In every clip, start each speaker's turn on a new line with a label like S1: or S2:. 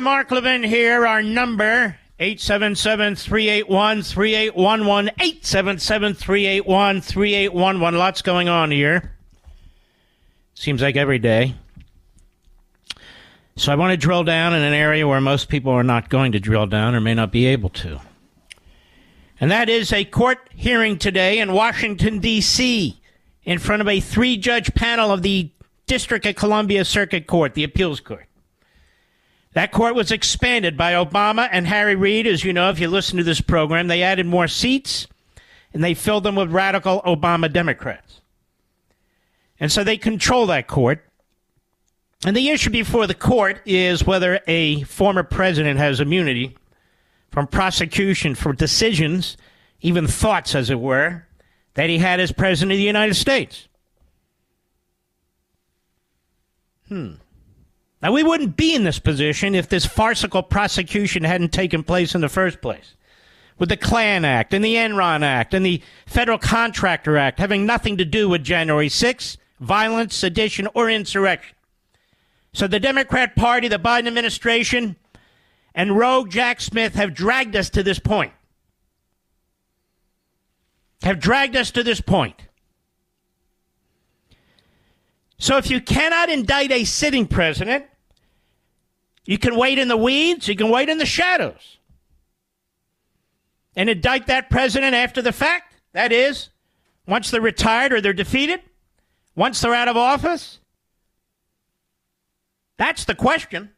S1: Mark Levin here. Our number, 877-381-3811, 877-381-3811. Lots going on here. Seems like every day. So I want to drill down in an area where most people are not going to drill down or may not be able to. And that is a court hearing today in Washington, D.C., in front of a three judge panel of the District of Columbia Circuit Court, the appeals court. That court was expanded by Obama and Harry Reid. As you know, if you listen to this program, they added more seats and they filled them with radical Obama Democrats. And so they control that court. And the issue before the court is whether a former president has immunity from prosecution for decisions, even thoughts, as it were, that he had as president of the United States. Hmm. Now, we wouldn't be in this position if this farcical prosecution hadn't taken place in the first place. With the Klan Act and the Enron Act and the Federal Contractor Act having nothing to do with January 6th, violence, sedition, or insurrection. So the Democrat Party, the Biden administration, and rogue Jack Smith have dragged us to this point. Have dragged us to this point. So if you cannot indict a sitting president, you can wait in the weeds, you can wait in the shadows. And indict that president after the fact. That is, once they're retired or they're defeated, once they're out of office. That's the question.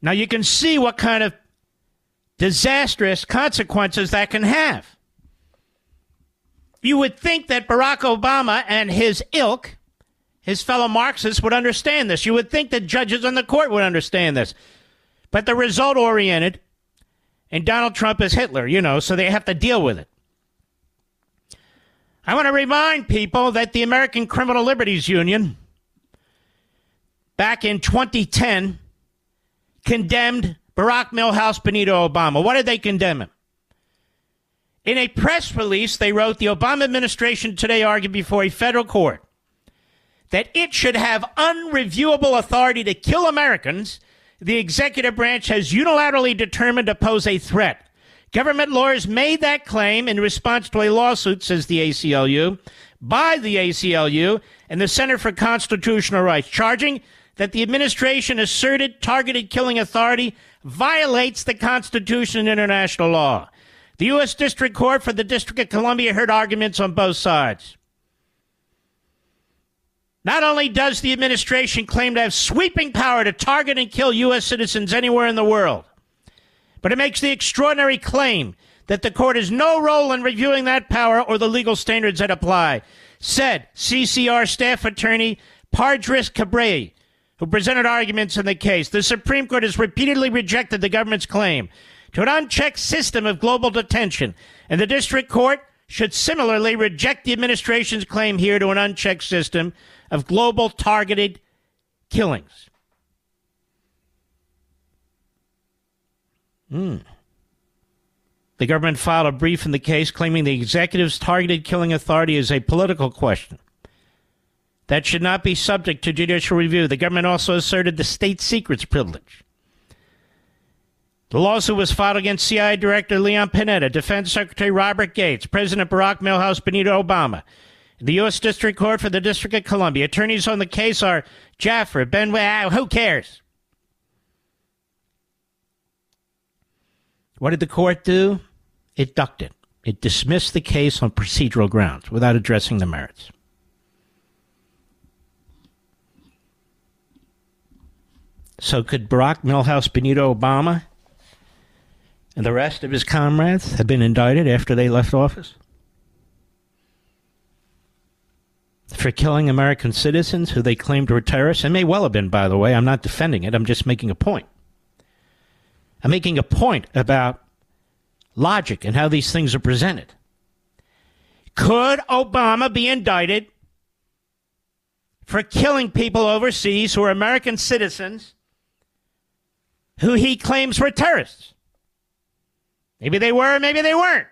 S1: Now you can see what kind of disastrous consequences that can have. You would think that Barack Obama and his ilk, his fellow Marxists, would understand this. You would think that judges on the court would understand this. But they're result oriented, and Donald Trump is Hitler, you know, so they have to deal with it. I want to remind people that the American Criminal Liberties Union, back in 2010, condemned Barack Milhouse Benito Obama. What did they condemn him? In a press release, they wrote the Obama administration today argued before a federal court that it should have unreviewable authority to kill Americans. The executive branch has unilaterally determined to pose a threat. Government lawyers made that claim in response to a lawsuit, says the ACLU, by the ACLU and the Center for Constitutional Rights, charging that the administration asserted targeted killing authority violates the Constitution and international law. The U.S. District Court for the District of Columbia heard arguments on both sides. Not only does the administration claim to have sweeping power to target and kill U.S. citizens anywhere in the world, but it makes the extraordinary claim that the court has no role in reviewing that power or the legal standards that apply, said CCR staff attorney Pardiss Kebriaei, who presented arguments in the case. The Supreme Court has repeatedly rejected the government's claim to an unchecked system of global detention, and the district court should similarly reject the administration's claim here to an unchecked system of global targeted killings. Hmm. The government filed a brief in the case claiming the executive's targeted killing authority is a political question that should not be subject to judicial review. The government also asserted the state secrets privilege. The lawsuit was filed against CIA Director Leon Panetta, Defense Secretary Robert Gates, President Barack Milhouse Benito Obama, the U.S. District Court for the District of Columbia. Attorneys on the case are Jaffer, Ben, who cares? What did the court do? It ducked it. It dismissed the case on procedural grounds without addressing the merits. So could Barack Milhouse Benito Obama and the rest of his comrades have been indicted after they left office? For killing American citizens who they claimed were terrorists, and may well have been, by the way. I'm not defending it, I'm just making a point. I'm making a point about logic and how these things are presented. Could Obama be indicted for killing people overseas who are American citizens who he claims were terrorists? Maybe they were, maybe they weren't.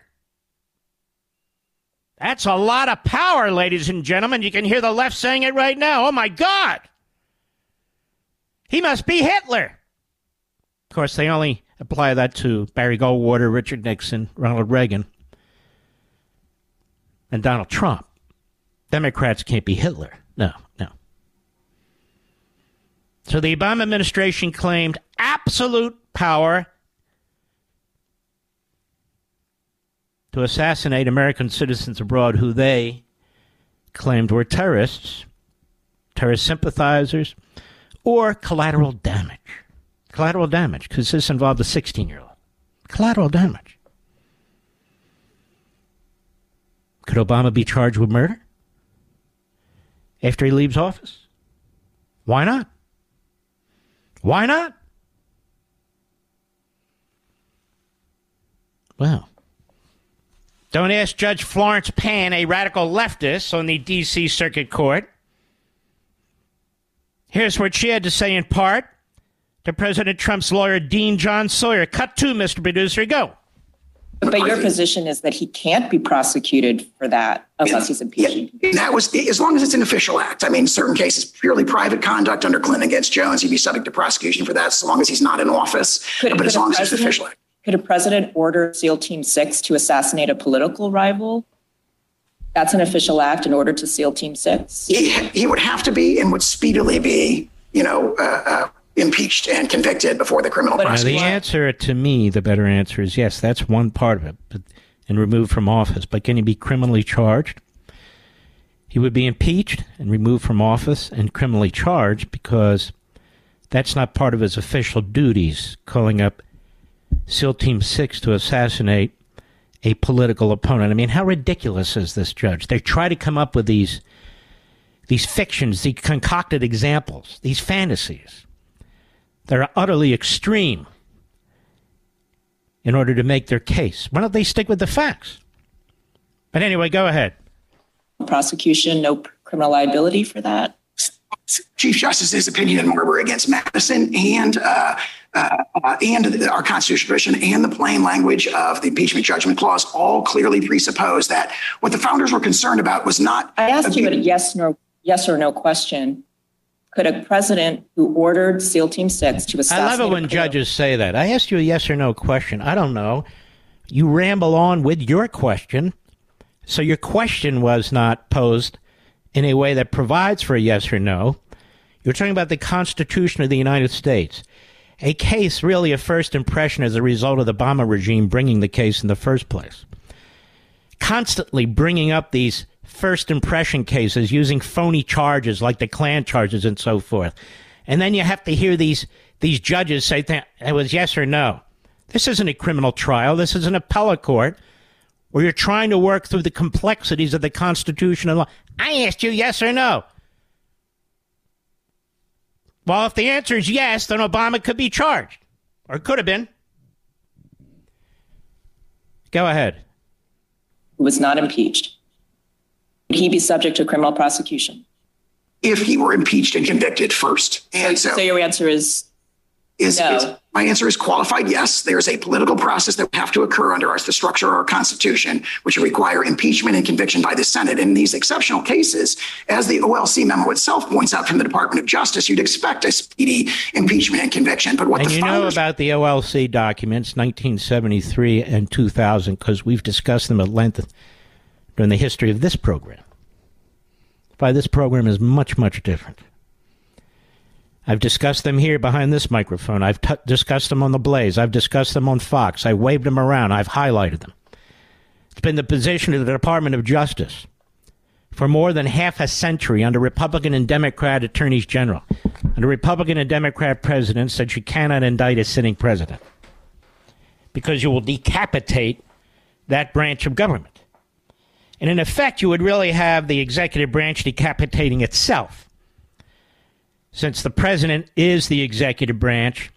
S1: That's a lot of power, ladies and gentlemen. You can hear the left saying it right now. Oh my God! He must be Hitler. Of course, they only apply that to Barry Goldwater, Richard Nixon, Ronald Reagan, and Donald Trump. Democrats can't be Hitler. No, no. So the Obama administration claimed absolute power to assassinate American citizens abroad who they claimed were terrorists, terrorist sympathizers, or collateral damage. Collateral damage, because this involved a 16 year old. Collateral damage. Could Obama be charged with murder after he leaves office? Why not? Why not? Well, don't ask Judge Florence Pan, a radical leftist on the D.C. Circuit Court. Here's what she had to say in part to President Trump's lawyer, Dean John Sauer. Cut to, Mr. Producer. Go.
S2: But your position is that he can't be prosecuted for that unless he's impeached.
S3: Yeah, that was as long as it's an official act. I mean, certain cases, purely private conduct under Clinton against Jones, he'd be subject to prosecution for that, so long as he's not in office. Could, but as long as it's official act.
S2: Could a president order SEAL Team Six to assassinate a political rival? That's an official act in order to SEAL Team Six.
S3: He, he would have to be and would speedily be, you know, uh, uh, impeached and convicted before the criminal process.
S1: the answer to me, the better answer is yes. That's one part of it, but, and removed from office. But can he be criminally charged? He would be impeached and removed from office and criminally charged because that's not part of his official duties. Calling up SEAL Team 6 to assassinate a political opponent. I mean, how ridiculous is this, Judge? They try to come up with these these fictions, these concocted examples, these fantasies. They're utterly extreme in order to make their case. Why don't they stick with the facts? But anyway, go ahead.
S2: Prosecution, no criminal liability for that.
S3: Chief Justice's opinion in Marbury against Madison and uh, uh, and our constitutional tradition and the plain language of the impeachment judgment clause all clearly presuppose that what the founders were concerned about was not.
S2: I asked you a yes, no, yes or no question. Could a president who ordered SEAL Team Six to assassinate?
S1: I love it when judges say that. I asked you a yes or no question. I don't know. You ramble on with your question, so your question was not posed in a way that provides for a yes or no. You're talking about the Constitution of the United States a case really a first impression as a result of the Obama regime bringing the case in the first place. Constantly bringing up these first impression cases using phony charges like the Klan charges and so forth. And then you have to hear these, these judges say that it was yes or no. This isn't a criminal trial. This is an appellate court where you're trying to work through the complexities of the Constitution and law. I asked you yes or no. Well, if the answer is yes, then Obama could be charged, or could have been. Go ahead.
S2: who was not impeached, would he be subject to criminal prosecution?
S3: If he were impeached and convicted first. And so,
S2: So your answer is
S3: is,
S2: No.
S3: is- my answer is qualified yes. There's a political process that would have to occur under our, the structure of our Constitution, which would require impeachment and conviction by the Senate. In these exceptional cases, as the OLC memo itself points out from the Department of Justice, you'd expect a speedy impeachment and conviction. But what
S1: And
S3: the
S1: you know about the OLC documents, 1973 and 2000, because we've discussed them at length during the history of this program. Why this program is much, much different. I've discussed them here behind this microphone. I've t- discussed them on the Blaze. I've discussed them on Fox. I waved them around. I've highlighted them. It's been the position of the Department of Justice for more than half a century under Republican and Democrat attorneys general, under Republican and Democrat presidents that you cannot indict a sitting president because you will decapitate that branch of government. And in effect, you would really have the executive branch decapitating itself since the president is the executive branch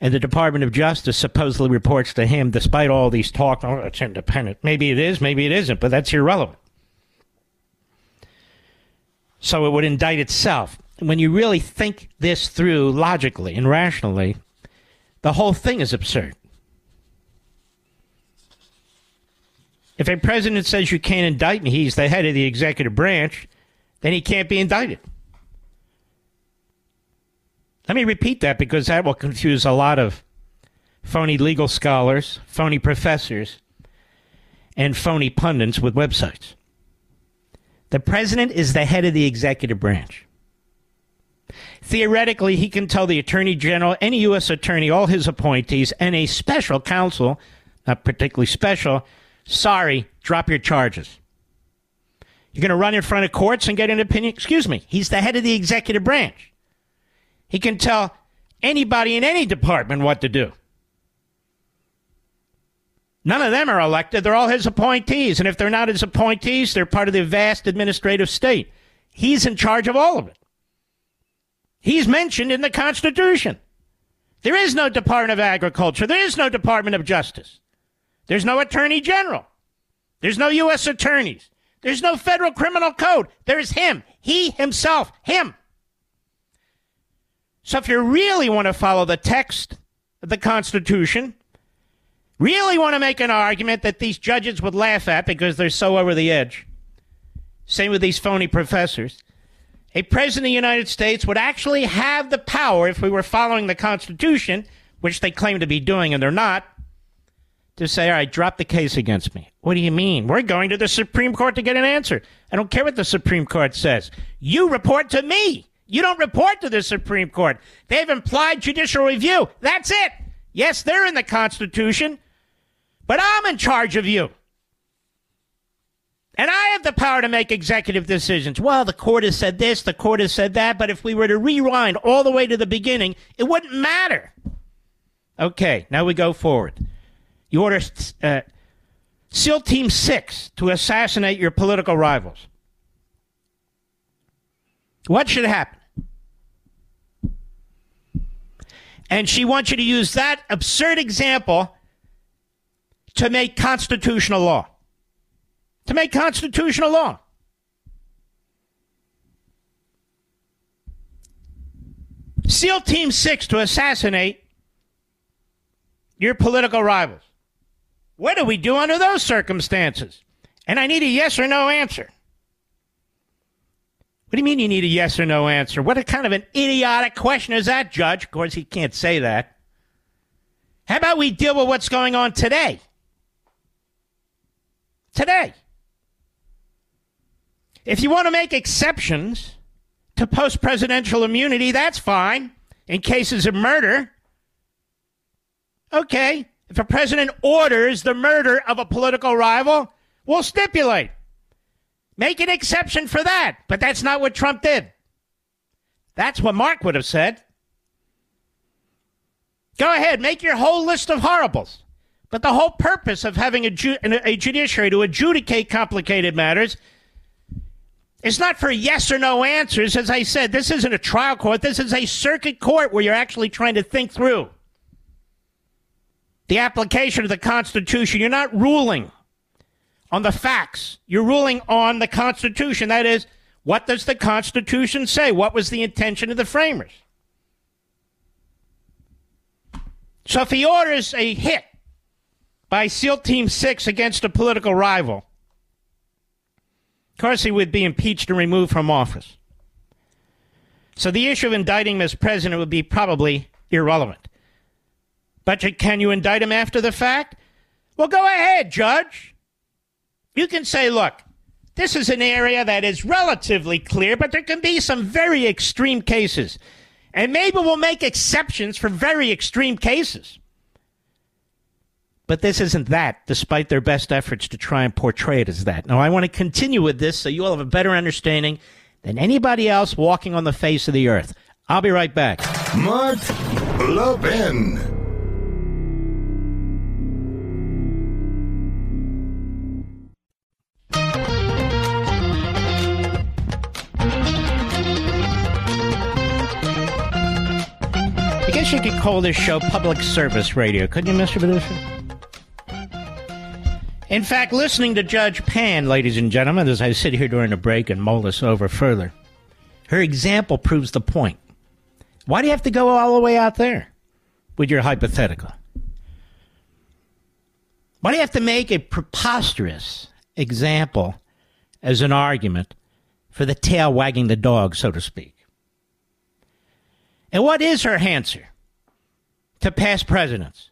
S1: and the Department of Justice supposedly reports to him despite all these talk, oh, it's independent. Maybe it is, maybe it isn't, but that's irrelevant. So it would indict itself. When you really think this through logically and rationally, the whole thing is absurd. If a president says you can't indict me, he's the head of the executive branch, then he can't be indicted. Let me repeat that because that will confuse a lot of phony legal scholars, phony professors, and phony pundits with websites. The president is the head of the executive branch. Theoretically, he can tell the attorney general, any U.S. attorney, all his appointees, and a special counsel, not particularly special, sorry, drop your charges. You're going to run in front of courts and get an opinion? Excuse me. He's the head of the executive branch. He can tell anybody in any department what to do. None of them are elected. They're all his appointees. And if they're not his appointees, they're part of the vast administrative state. He's in charge of all of it. He's mentioned in the Constitution. There is no Department of Agriculture. There is no Department of Justice. There's no Attorney General. There's no U.S. attorneys. There's no federal criminal code. There's him. He himself. Him. So if you really want to follow the text of the Constitution, really want to make an argument that these judges would laugh at because they're so over the edge, same with these phony professors, a president of the United States would actually have the power, if we were following the Constitution, which they claim to be doing and they're not, to say, all right, drop the case against me. What do you mean? We're going to the Supreme Court to get an answer. I don't care what the Supreme Court says. You report to me. You don't report to the Supreme Court. They have implied judicial review. That's it. Yes, they're in the Constitution, but I'm in charge of you. And I have the power to make executive decisions. Well, the court has said this, the court has said that, but if we were to rewind all the way to the beginning, it wouldn't matter. Okay, now we go forward. You order uh, SEAL Team 6 to assassinate your political rivals. What should happen? And she wants you to use that absurd example to make constitutional law. To make constitutional law. SEAL Team 6 to assassinate your political rivals. What do we do under those circumstances? And I need a yes or no answer. What do you mean you need a yes or no answer? What a kind of an idiotic question is that, Judge? Of course, he can't say that. How about we deal with what's going on today? Today. If you want to make exceptions to post presidential immunity, that's fine in cases of murder. Okay. If a president orders the murder of a political rival, we'll stipulate. Make an exception for that. But that's not what Trump did. That's what Mark would have said. Go ahead, make your whole list of horribles. But the whole purpose of having a, ju- a judiciary to adjudicate complicated matters is not for yes or no answers. As I said, this isn't a trial court. This is a circuit court where you're actually trying to think through the application of the Constitution. You're not ruling on the facts. You're ruling on the Constitution. That is, what does the Constitution say? What was the intention of the framers? So if he orders a hit by SEAL Team 6 against a political rival, of course he would be impeached and removed from office. So the issue of indicting him as president would be probably irrelevant. But can you indict him after the fact? Well, go ahead, Judge. You can say, look, this is an area that is relatively clear, but there can be some very extreme cases. And maybe we'll make exceptions for very extreme cases. But this isn't that, despite their best efforts to try and portray it as that. Now, I want to continue with this so you all have a better understanding than anybody else walking on the face of the earth. I'll be right back.
S4: Mark Levin.
S1: You could call this show public service radio, couldn't you, Mr. Producer? In fact, listening to Judge Pan, ladies and gentlemen, as I sit here during the break and mull this over further, her example proves the point. Why do you have to go all the way out there with your hypothetical? Why do you have to make a preposterous example as an argument for the tail wagging the dog, so to speak? And what is her answer to past presidents?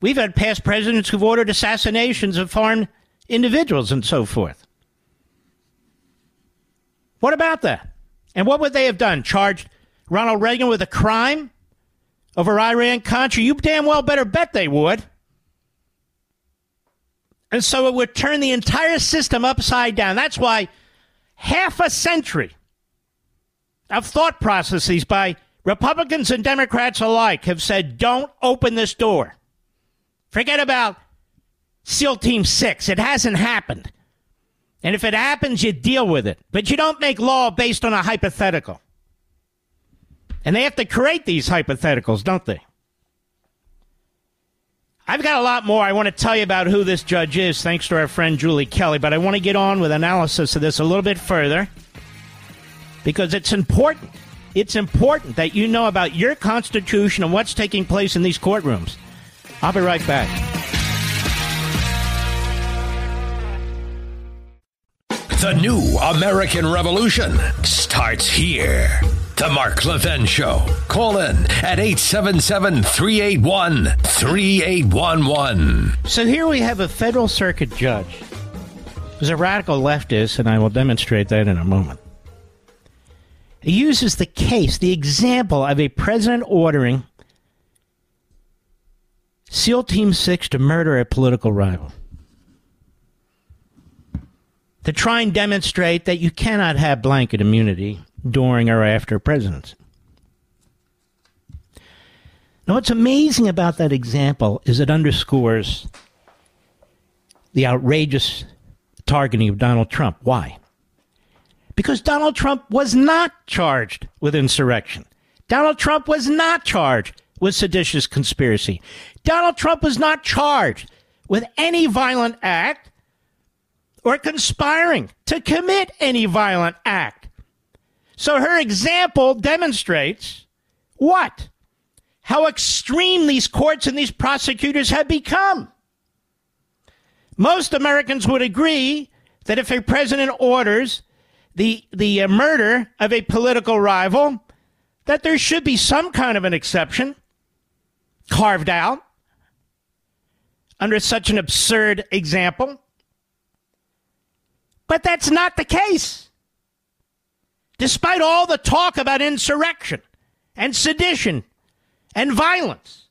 S1: We've had past presidents who've ordered assassinations of foreign individuals and so forth. What about that? And what would they have done? Charged Ronald Reagan with a crime over Iran Contra? You damn well better bet they would. And so it would turn the entire system upside down. That's why half a century of thought processes by Republicans and Democrats alike have said, don't open this door. Forget about SEAL Team 6. It hasn't happened. And if it happens, you deal with it. But you don't make law based on a hypothetical. And they have to create these hypotheticals, don't they? I've got a lot more I want to tell you about who this judge is, thanks to our friend Julie Kelly, but I want to get on with analysis of this a little bit further because it's important. It's important that you know about your Constitution and what's taking place in these courtrooms. I'll be right back.
S5: The new American Revolution starts here. The Mark Levin Show. Call in at 877 381 3811.
S1: So here we have a federal circuit judge who's a radical leftist, and I will demonstrate that in a moment. He uses the case, the example of a president ordering SEAL Team 6 to murder a political rival. To try and demonstrate that you cannot have blanket immunity during or after presidency. Now, what's amazing about that example is it underscores the outrageous targeting of Donald Trump. Why? Because Donald Trump was not charged with insurrection. Donald Trump was not charged with seditious conspiracy. Donald Trump was not charged with any violent act or conspiring to commit any violent act. So her example demonstrates what? How extreme these courts and these prosecutors have become. Most Americans would agree that if a president orders the, the uh, murder of a political rival, that there should be some kind of an exception carved out under such an absurd example. But that's not the case. Despite all the talk about insurrection and sedition and violence,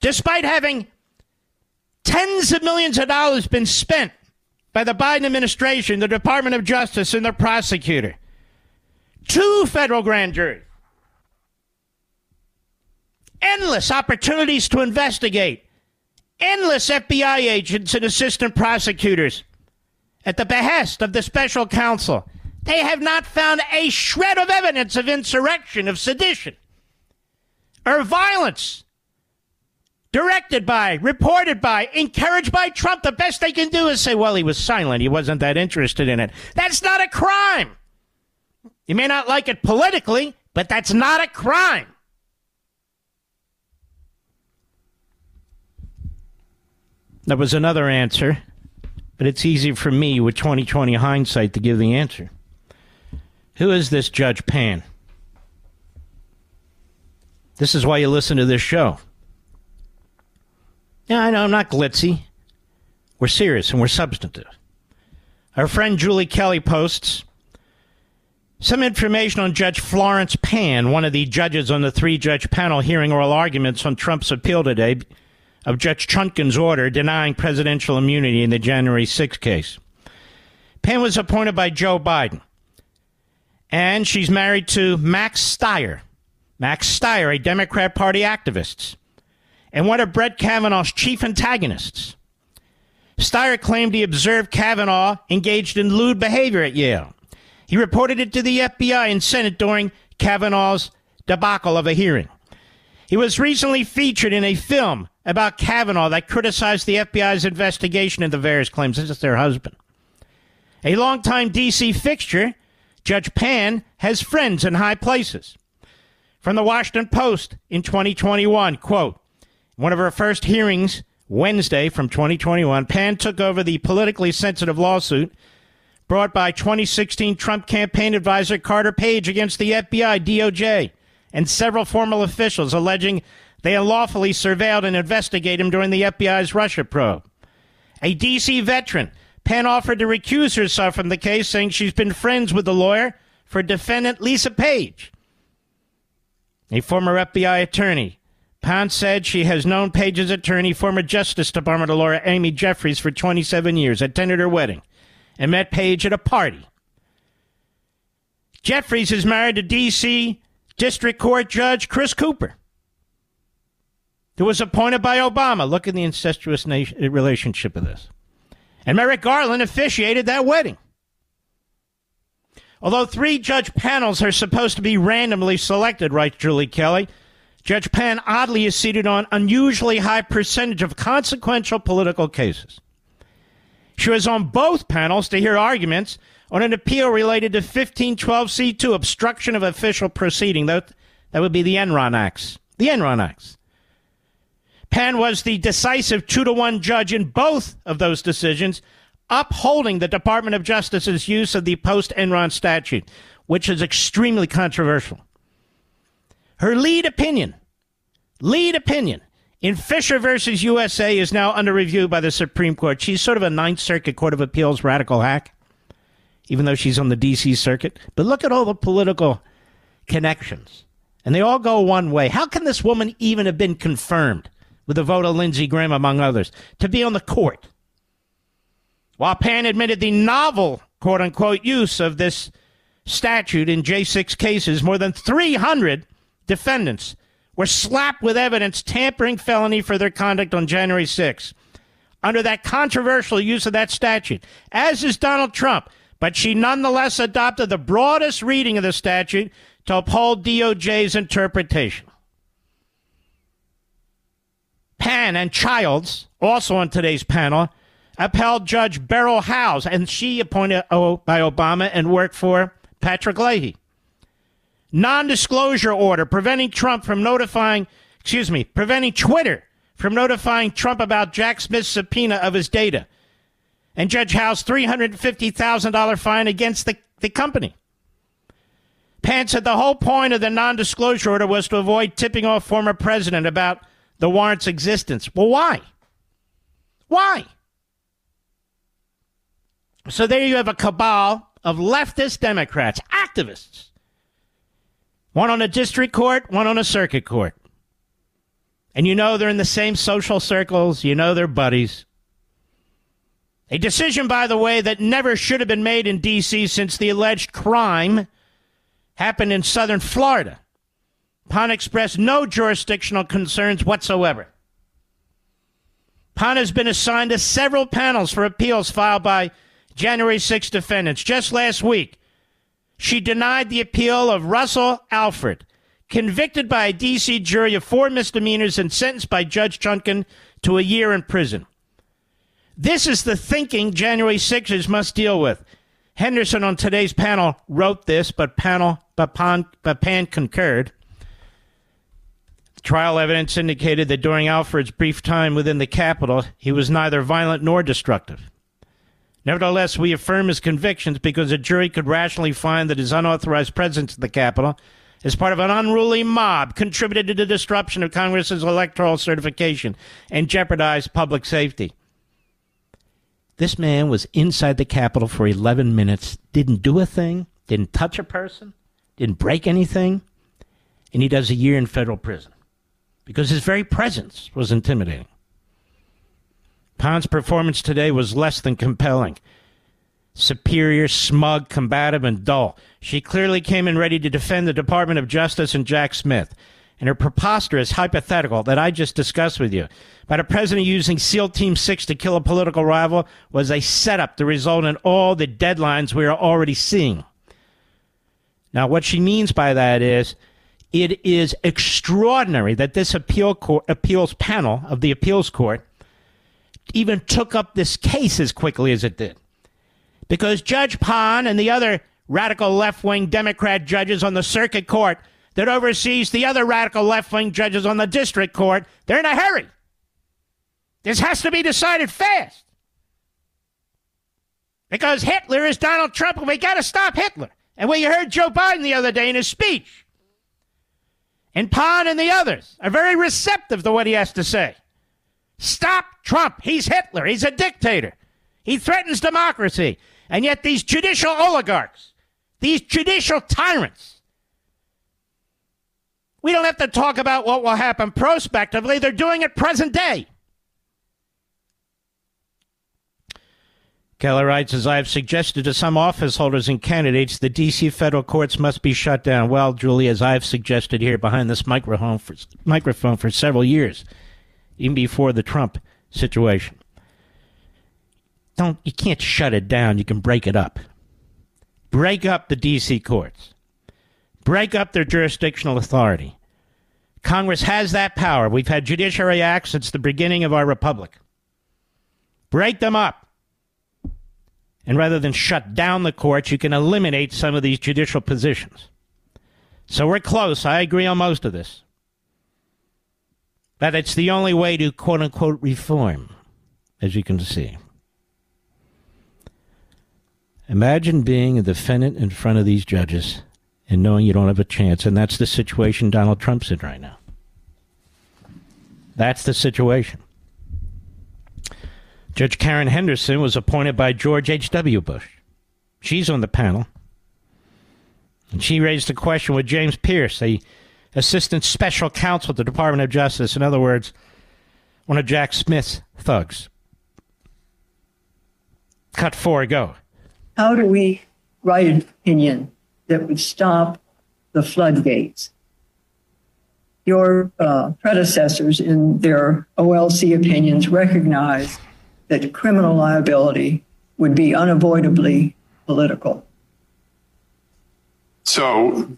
S1: despite having tens of millions of dollars been spent by the Biden administration, the Department of Justice, and the prosecutor, two federal grand juries, endless opportunities to investigate, endless FBI agents and assistant prosecutors. At the behest of the special counsel. They have not found a shred of evidence of insurrection, of sedition, or violence directed by, reported by, encouraged by Trump. The best they can do is say, well, he was silent. He wasn't that interested in it. That's not a crime. You may not like it politically, but that's not a crime. There was another answer, but it's easy for me with 2020 hindsight to give the answer. Who is this Judge Pan? This is why you listen to this show. Yeah, I know I'm not glitzy. We're serious and we're substantive. Our friend Julie Kelly posts some information on Judge Florence Pan, one of the judges on the three judge panel hearing oral arguments on Trump's appeal today of Judge Chutkan's order denying presidential immunity in the January 6 case. Pan was appointed by Joe Biden, and she's married to Max Stier. Max Stier, a Democrat Party activist, and one of Brett Kavanaugh's chief antagonists. Stier claimed he observed Kavanaugh engaged in lewd behavior at Yale. He reported it to the FBI and Senate during Kavanaugh's debacle of a hearing. He was recently featured in a film about Kavanaugh that criticized the FBI's investigation into various claims. This is their husband. A longtime D.C. fixture, Judge Pan has friends in high places. From the Washington Post in 2021, quote, one of her first hearings Wednesday from 2021, Pan took over the politically sensitive lawsuit brought by 2016 Trump campaign advisor Carter Page against the FBI, DOJ, and several former officials alleging they unlawfully surveilled and investigated him during the FBI's Russia probe. A D.C. veteran, Pan offered to recuse herself from the case, saying she's been friends with the lawyer for defendant Lisa Page. A former FBI attorney, Pan said she has known Page's attorney, former Justice Department lawyer Amy Jeffries, for 27 years, attended her wedding, and met Page at a party. Jeffries is married to D.C. District Court Judge Chris Cooper who was appointed by Obama. Look at the incestuous nation, relationship of this. And Merrick Garland officiated that wedding. Although three judge panels are supposed to be randomly selected, writes Julie Kelly, Judge Pan oddly is seated on unusually high percentage of consequential political cases. She was on both panels to hear arguments on an appeal related to 1512C2, obstruction of official proceeding. That, that would be the Enron Acts. The Enron Acts. Pan was the decisive two to one judge in both of those decisions, upholding the Department of Justice's use of the post Enron statute, which is extremely controversial. Her lead opinion, lead opinion in Fischer versus USA is now under review by the Supreme Court. She's sort of a Ninth Circuit Court of Appeals radical hack, even though she's on the D.C. Circuit. But look at all the political connections. And they all go one way. How can this woman even have been confirmed? with the vote of Lindsey Graham, among others, to be on the court. While Pan admitted the novel, quote unquote, use of this statute in J6 cases, more than 300 defendants were slapped with evidence tampering felony for their conduct on January 6 under that controversial use of that statute, as is Donald Trump. But she nonetheless adopted the broadest reading of the statute to uphold DOJ's interpretation. Pan and Childs, also on today's panel, upheld Judge Beryl Howell, and she appointed by Obama and worked for Patrick Leahy. Non disclosure order preventing Trump from notifying, excuse me, preventing Twitter from notifying Trump about Jack Smith's subpoena of his data. And Judge Howell's $350,000 fine against the, the company. Pan said the whole point of the non disclosure order was to avoid tipping off former president about the warrant's existence. Well, why? Why? So there you have a cabal of leftist Democrats, activists. One on a district court, one on a circuit court. And you know they're in the same social circles, you know they're buddies. A decision, by the way, that never should have been made in D.C. since the alleged crime happened in southern Florida. Pan expressed no jurisdictional concerns whatsoever. Pan has been assigned to several panels for appeals filed by January 6 defendants. Just last week, she denied the appeal of Russell Alford, convicted by a D.C. jury of four misdemeanors and sentenced by Judge Chutkan to a year in prison. This is the thinking January 6ers must deal with. Henderson on today's panel wrote this, but panel but Pan, but Pan concurred. Trial evidence indicated that during Alford's brief time within the Capitol, he was neither violent nor destructive. Nevertheless, we affirm his convictions because a jury could rationally find that his unauthorized presence at the Capitol as part of an unruly mob contributed to the disruption of Congress's electoral certification and jeopardized public safety. This man was inside the Capitol for 11 minutes, didn't do a thing, didn't touch a person, didn't break anything, and he does a year in federal prison because his very presence was intimidating. Pan's performance today was less than compelling. Superior, smug, combative, and dull. She clearly came in ready to defend the Department of Justice and Jack Smith. And her preposterous hypothetical that I just discussed with you about a president using SEAL Team 6 to kill a political rival was a setup to result in all the deadlines we are already seeing. Now, what she means by that is it is extraordinary that this appeal appeals panel of the appeals court even took up this case as quickly as it did. Because Judge Pan and the other radical left wing Democrat judges on the circuit court that oversees the other radical left wing judges on the district court, they're in a hurry. This has to be decided fast. Because Hitler is Donald Trump, and we got to stop Hitler. And we heard Joe Biden the other day in his speech. And Pan and the others are very receptive to what he has to say. Stop Trump. He's Hitler. He's a dictator. He threatens democracy. And yet, these judicial oligarchs, these judicial tyrants, we don't have to talk about what will happen prospectively. They're doing it present day. Kelly writes, as I have suggested to some office holders and candidates, the D.C. federal courts must be shut down. Well, Julie, as I've suggested here behind this microphone for, microphone for several years, even before the Trump situation. Don't you can't shut it down. You can break it up. Break up the D.C. courts. Break up their jurisdictional authority. Congress has that power. We've had judiciary acts since the beginning of our republic. Break them up. And rather than shut down the courts, you can eliminate some of these judicial positions. So we're close. I agree on most of this. That it's the only way to quote unquote reform, as you can see. Imagine being a defendant in front of these judges and knowing you don't have a chance. And that's the situation Donald Trump's in right now. That's the situation. Judge Karen Henderson was appointed by George H.W. Bush. She's on the panel. And she raised a question with James Pierce, the assistant special counsel at the Department of Justice. In other words, one of Jack Smith's thugs. Cut four, go.
S6: How do we write an opinion that would stop the floodgates? Your uh, predecessors in their OLC opinions recognized that criminal liability would be unavoidably political.
S7: So,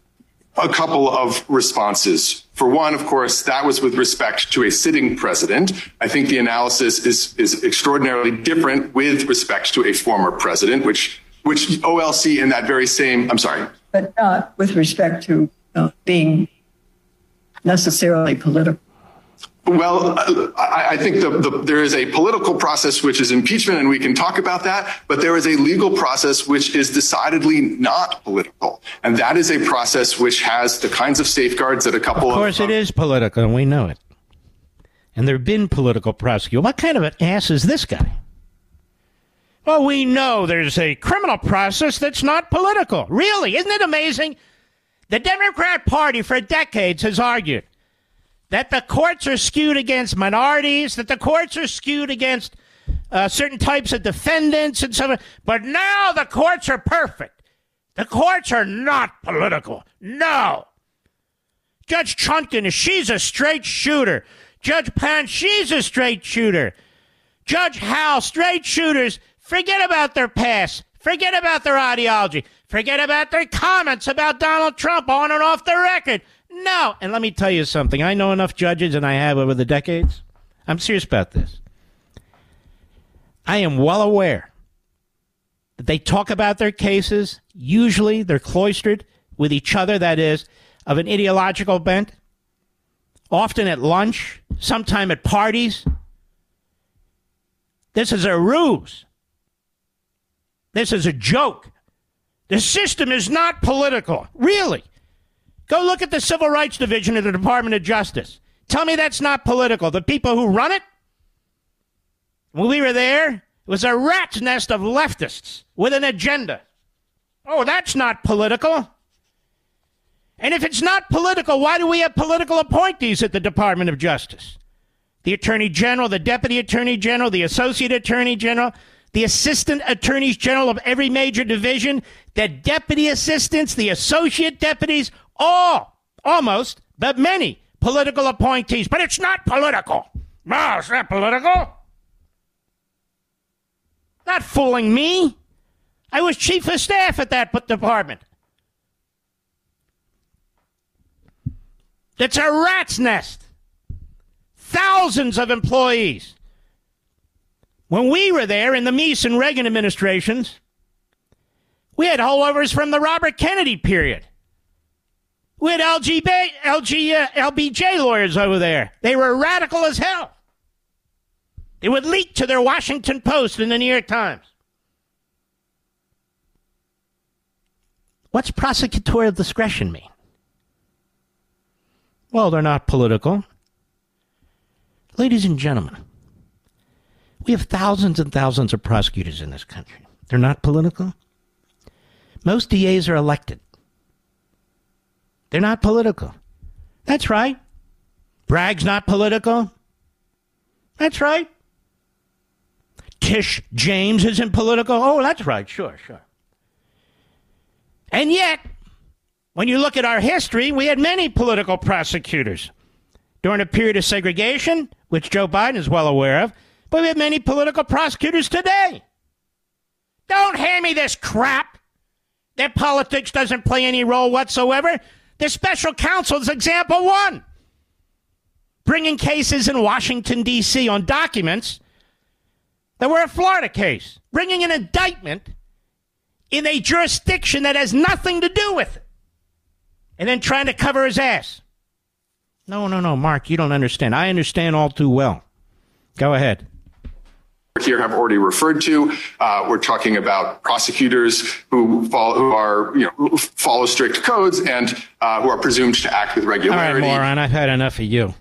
S7: a couple of responses. For one, of course, that was with respect to a sitting president. I think the analysis is, is extraordinarily different with respect to a former president, which which OLC in that very same, I'm sorry.
S6: But not with respect to uh, being necessarily political.
S7: Well, I, I think the, the, there is a political process which is impeachment, and we can talk about that. But there is a legal process which is decidedly not political, and that is a process which has the kinds of safeguards that a couple
S1: of course
S7: of,
S1: it is political, and we know it. And there have been political prosecutors. What kind of an ass is this guy? Well, we know there's a criminal process that's not political. Really, isn't it amazing? The Democrat Party for decades has argued that the courts are skewed against minorities, that the courts are skewed against uh, certain types of defendants and so on. But now the courts are perfect. The courts are not political. No. Judge Chutkan, she's a straight shooter. Judge Pan, she's a straight shooter. Judge Howell, straight shooters, forget about their past. Forget about their ideology. Forget about their comments about Donald Trump on and off the record. No. And let me tell you something. I know enough judges, and I have over the decades. I'm serious about this. I am well aware that they talk about their cases. Usually they're cloistered with each other, that is, of an ideological bent. Often at lunch, sometime at parties. This is a ruse. This is a joke. The system is not political. Really. Go look at the Civil Rights Division of the Department of Justice. Tell me that's not political. The people who run it? When we were there, it was a rat's nest of leftists with an agenda. Oh, that's not political. And if it's not political, why do we have political appointees at the Department of Justice? The Attorney General, the Deputy Attorney General, the Associate Attorney General, the Assistant Attorneys General of every major division, the Deputy Assistants, the Associate Deputies, all, almost, but many political appointees. But it's not political. No, it's not political. Not fooling me. I was chief of staff at that department. It's a rat's nest. Thousands of employees. When we were there in the Meese and Reagan administrations, we had holdovers from the Robert Kennedy period. Had LGB, LG, uh, LBJ lawyers over there. They were radical as hell. They would leak to their Washington Post and the New York Times. What's prosecutorial discretion mean? Well, they're not political. Ladies and gentlemen, we have thousands and thousands of prosecutors in this country. They're not political. Most DAs are elected. They're not political. That's right. Bragg's not political. That's right. Tish James isn't political. Oh, that's right. Sure, sure. And yet, when you look at our history, we had many political prosecutors during a period of segregation, which Joe Biden is well aware of, but we have many political prosecutors today. Don't hand me this crap that politics doesn't play any role whatsoever. The special counsel is example one. Bringing cases in Washington, D.C. on documents that were a Florida case, bringing an indictment in a jurisdiction that has nothing to do with it, and then trying to cover his ass. No, no, no, Mark, you don't understand. I understand all too well. Go ahead
S7: here have already referred to. Uh, we're talking about prosecutors who follow, who are you know follow strict codes and uh, who are presumed to act with regularity.
S1: All right, moron, I've had enough of you.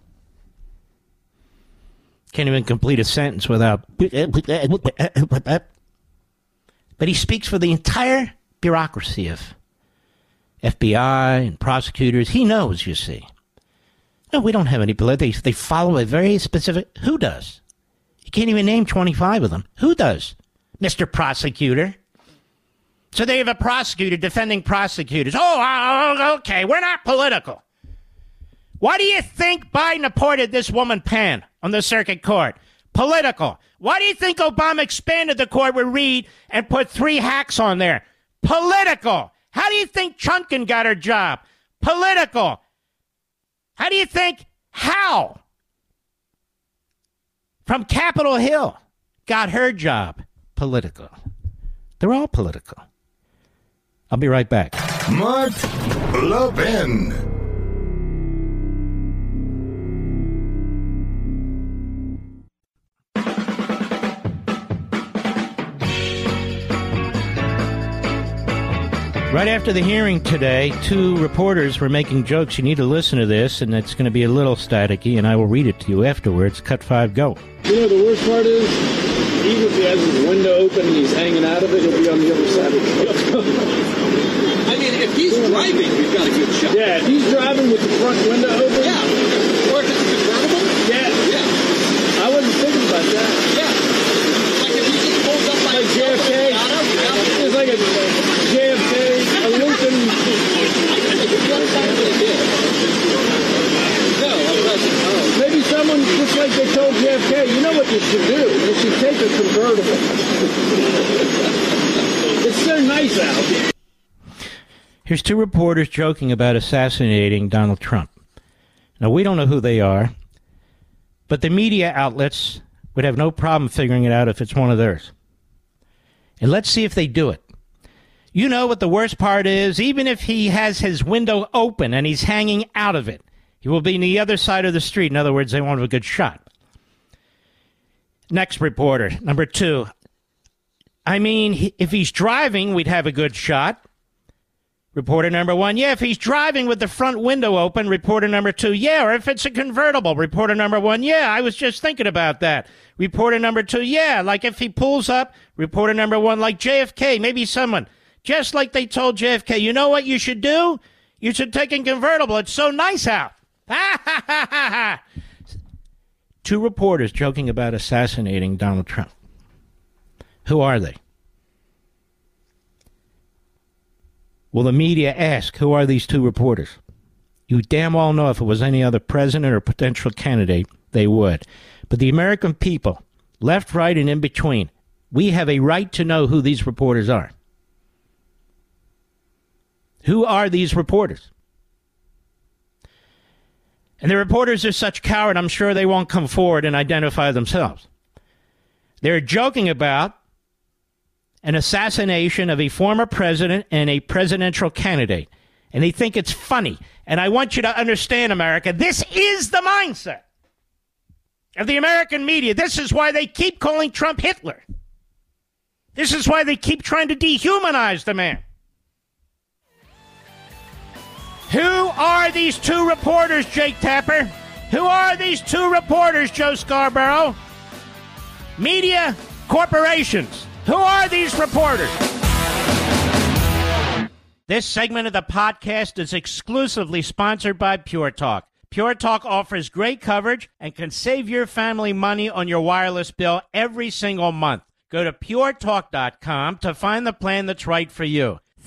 S1: Can't even complete a sentence without. But he speaks for the entire bureaucracy of FBI and prosecutors. He knows, you see. No, we don't have any politics. They, they follow a very specific. Who does? You can't even name 25 of them. Who does? Mr. Prosecutor. So they have a prosecutor defending prosecutors. Oh, uh, oh, okay. We're not political. Why do you think Biden appointed this woman Pan on the circuit court? Political. Why do you think Obama expanded the court with Reid and put three hacks on there? Political. How do you think Chutkan got her job? Political. How do you think Howell from Capitol Hill got her job? Political. They're all political. I'll be right back.
S4: Mark Levin.
S1: Right after the hearing today, two reporters were making jokes. You need to listen to this, and it's going to be a little staticky, and I will read it to you afterwards. Cut five, go.
S8: You know, the worst part is, even if he has his window open and he's hanging out of it, he'll be on the other side of the
S9: I mean, if he's driving, we've got a good shot.
S8: Yeah, if he's driving with the front window open.
S9: Yeah. Or if it's convertible.
S8: Yeah.
S9: Yeah.
S8: I wasn't thinking about that.
S9: Yeah. Like if he just pulls up by
S8: like JFK. It's like a JFK, a Lincoln. Maybe someone, just like they told JFK, you know what you should do? You should take a convertible. it's so nice out.
S1: Here's two reporters joking about assassinating Donald Trump. Now, we don't know who they are, but the media outlets would have no problem figuring it out if it's one of theirs. And let's see if they do it. You know what the worst part is? Even if he has his window open and he's hanging out of it, he will be on the other side of the street. In other words, they won't have a good shot. Next reporter, number two. I mean, if he's driving, we'd have a good shot. Reporter number one, yeah, if he's driving with the front window open. Reporter number two, yeah, or if it's a convertible. Reporter number one, yeah, I was just thinking about that. Reporter number two, yeah, like if he pulls up. Reporter number one, like JFK, maybe someone, just like they told JFK, you know what you should do? You should take a convertible. It's so nice out. Ha ha ha ha. Two reporters joking about assassinating Donald Trump. Who are they? Will the media ask, who are these two reporters? You damn well know if it was any other president or potential candidate, they would. But the American people, left, right, and in between, we have a right to know who these reporters are. Who are these reporters? And the reporters are such coward, I'm sure they won't come forward and identify themselves. They're joking about an assassination of a former president and a presidential candidate. And they think it's funny. And I want you to understand, America, this is the mindset of the American media. This is why they keep calling Trump Hitler. This is why they keep trying to dehumanize the man. Who are these two reporters, Jake Tapper? Who are these two reporters, Joe Scarborough? Media corporations. Who are these reporters? This segment of the podcast is exclusively sponsored by Pure Talk. Pure Talk offers great coverage and can save your family money on your wireless bill every single month. Go to puretalk.com to find the plan that's right for you.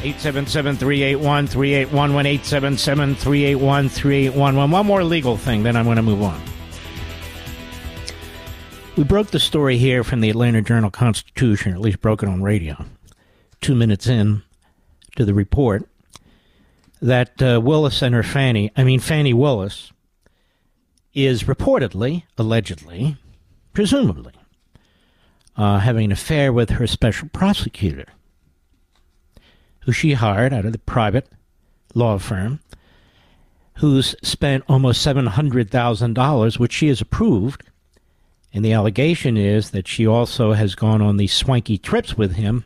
S1: 877-381-3811, 877-381-3811. One more legal thing, then I'm going to move on. We broke the story here from the Atlanta Journal Constitution, at least broke it on radio, two minutes in to the report that uh, Willis and her Fannie, I mean Fani Willis, is reportedly, allegedly, presumably, uh, having an affair with her special prosecutor who she hired out of the private law firm, who's spent almost $700,000, which she has approved. And the allegation is that she also has gone on these swanky trips with him,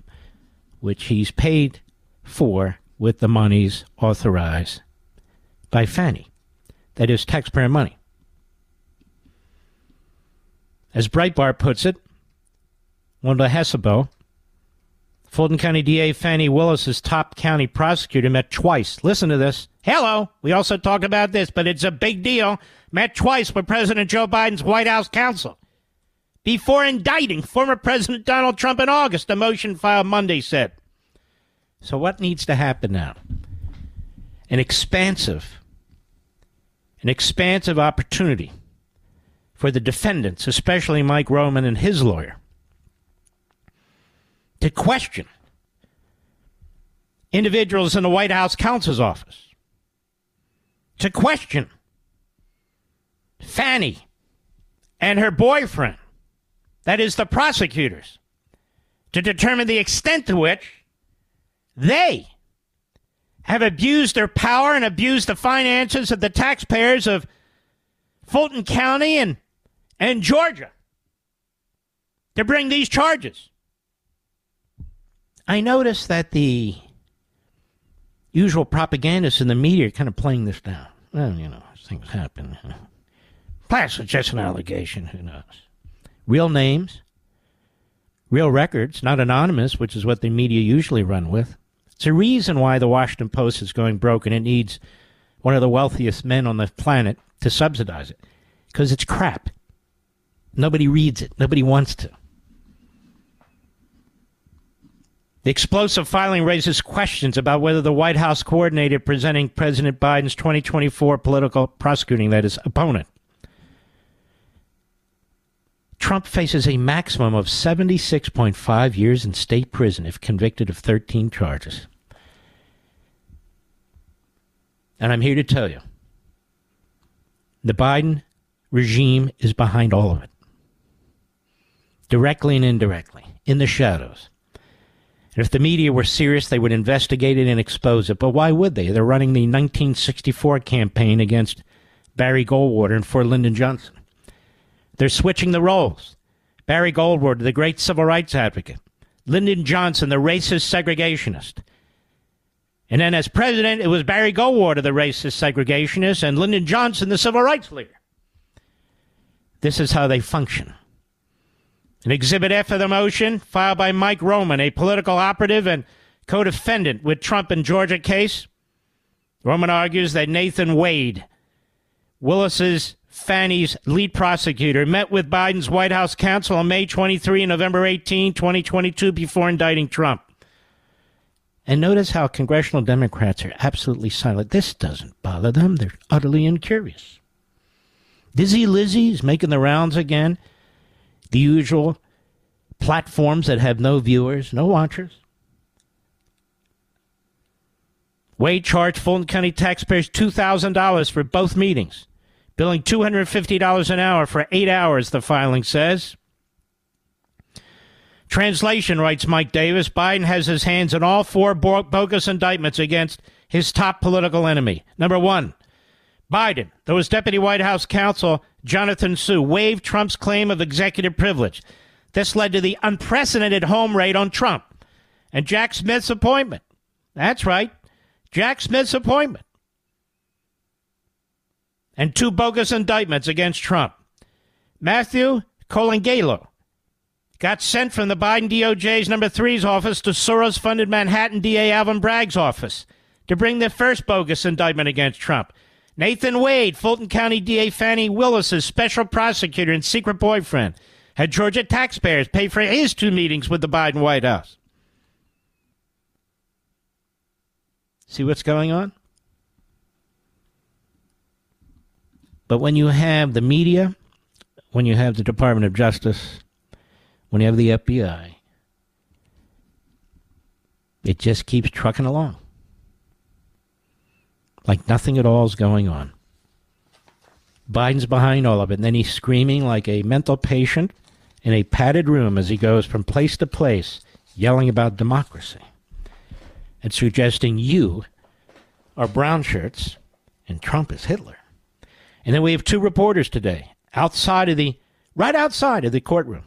S1: which he's paid for with the monies authorized by Fani. That is taxpayer money. As Breitbart puts it, Wendell Husebo, Fulton County DA Fani Willis's top county prosecutor met twice. Listen to this. Hello. We also talked about this, but it's a big deal. Met twice with President Joe Biden's White House counsel before indicting former President Donald Trump in August, a motion filed Monday said. So, what needs to happen now? An expansive, an expansive opportunity for the defendants, especially Mike Roman and his lawyer, to question individuals in the White House counsel's office, to question Fani and her boyfriend, that is, the prosecutors, to determine the extent to which they have abused their power and abused the finances of the taxpayers of Fulton County and, and Georgia to bring these charges. I noticed that the usual propagandists in the media are kind of playing this down. Well, you know, things happen. Plus, it's just an allegation. Who knows? Real names, real records, not anonymous, which is what the media usually run with. It's a reason why the Washington Post is going broke and it needs one of the wealthiest men on the planet to subsidize it because it's crap. Nobody reads it, nobody wants to. The explosive filing raises questions about whether the White House coordinated presenting President Biden's 2024 political prosecuting that is opponent. Trump faces a maximum of 76.5 years in state prison if convicted of 13 charges. And I'm here to tell you the Biden regime is behind all of it, directly and indirectly, in the shadows. And if the media were serious, they would investigate it and expose it. But why would they? They're running the 1964 campaign against Barry Goldwater and for Lyndon Johnson. They're switching the roles. Barry Goldwater, the great civil rights advocate. Lyndon Johnson, the racist segregationist. And then as president, it was Barry Goldwater, the racist segregationist, and Lyndon Johnson, the civil rights leader. This is how they function. An Exhibit F of the motion, filed by Mike Roman, a political operative and co defendant with Trump in Georgia case. Roman argues that Nathan Wade, Willis's Fani's lead prosecutor, met with Biden's White House counsel on May 23 and November 18, 2022, before indicting Trump. And notice how congressional Democrats are absolutely silent. This doesn't bother them. They're utterly incurious. Dizzy Lizzie's making the rounds again the usual platforms that have no viewers, no watchers. Wade charged Fulton County taxpayers $2,000 for both meetings, billing $250 an hour for eight hours, the filing says. Translation, writes Mike Davis Biden has his hands in all four bogus indictments against his top political enemy. Number one, Biden, though his deputy White House counsel, Jonathan Su, waived Trump's claim of executive privilege. This led to the unprecedented home raid on Trump and Jack Smith's appointment. That's right, Jack Smith's appointment. And two bogus indictments against Trump. Matthew Colangelo got sent from the Biden DOJ's number three's office to Soros funded Manhattan DA Alvin Bragg's office to bring the first bogus indictment against Trump. Nathan Wade, Fulton County DA Fani Willis's special prosecutor and secret boyfriend, had Georgia taxpayers pay for his two meetings with the Biden White House. See what's going on? But when you have the media, when you have the Department of Justice, when you have the FBI, it just keeps trucking along like nothing at all is going on. Biden's behind all of it, and then he's screaming like a mental patient in a padded room as he goes from place to place, yelling about democracy and suggesting you are brown shirts and Trump is Hitler. And then we have two reporters today outside of the, right outside of the courtroom,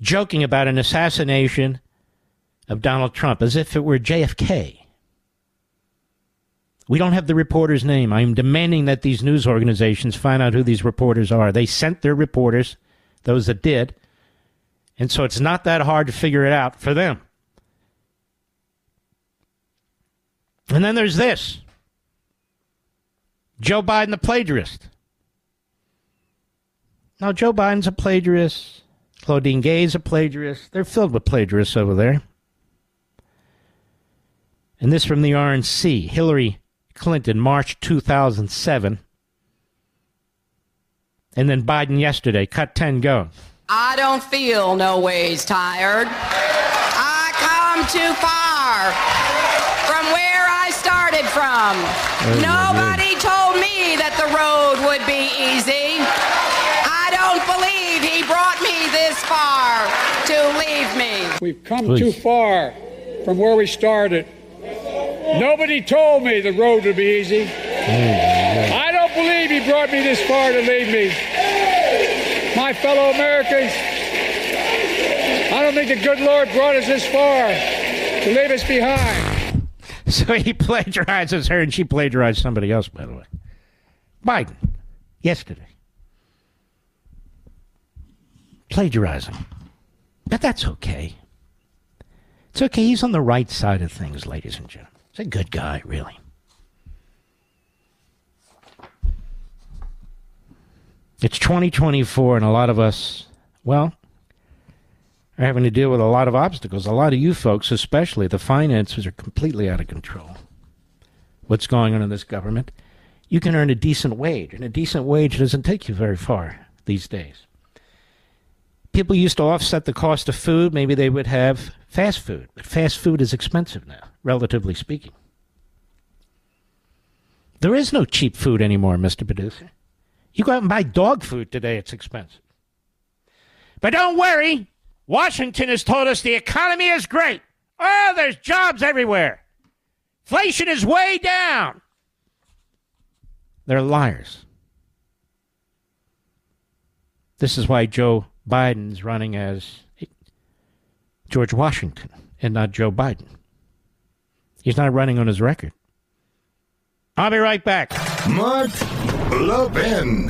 S1: joking about an assassination of Donald Trump as if it were JFK. We don't have the reporter's name. I am demanding that these news organizations find out who these reporters are. They sent their reporters, those that did, and so it's not that hard to figure it out for them. And then there's this Joe Biden, the plagiarist. Now, Joe Biden's a plagiarist. Claudine Gay's a plagiarist. They're filled with plagiarists over there. And this from the RNC Hillary Clinton, March 2007. And then Biden yesterday. Cut 10, go.
S10: I don't feel no ways tired. I come too far from where I started from. Oh, Nobody told me that the road would be easy. I don't believe he brought me this far to leave me.
S8: We've come Please. too far from where we started. Nobody told me the road would be easy. I don't believe he brought me this far to leave me. My fellow Americans, I don't think the good Lord brought us this far to leave us behind.
S1: So he plagiarizes her and she plagiarized somebody else, by the way. Biden, yesterday. Plagiarizing. But that's okay. It's okay. He's on the right side of things, ladies and gentlemen. He's a good guy, really. It's 2024, and a lot of us, well, are having to deal with a lot of obstacles. A lot of you folks, especially, the finances are completely out of control. What's going on in this government? You can earn a decent wage, and a decent wage doesn't take you very far these days. People used to offset the cost of food. Maybe they would have fast food, but fast food is expensive now, relatively speaking. There is no cheap food anymore, Mr. Producer. You go out and buy dog food today, it's expensive. But don't worry, Washington has told us the economy is great. Oh, there's jobs everywhere. Inflation is way down. They're liars. This is why Joe Biden's running as George Washington and not Joe Biden. He's not running on his record. I'll be right back.
S4: Mark Levin.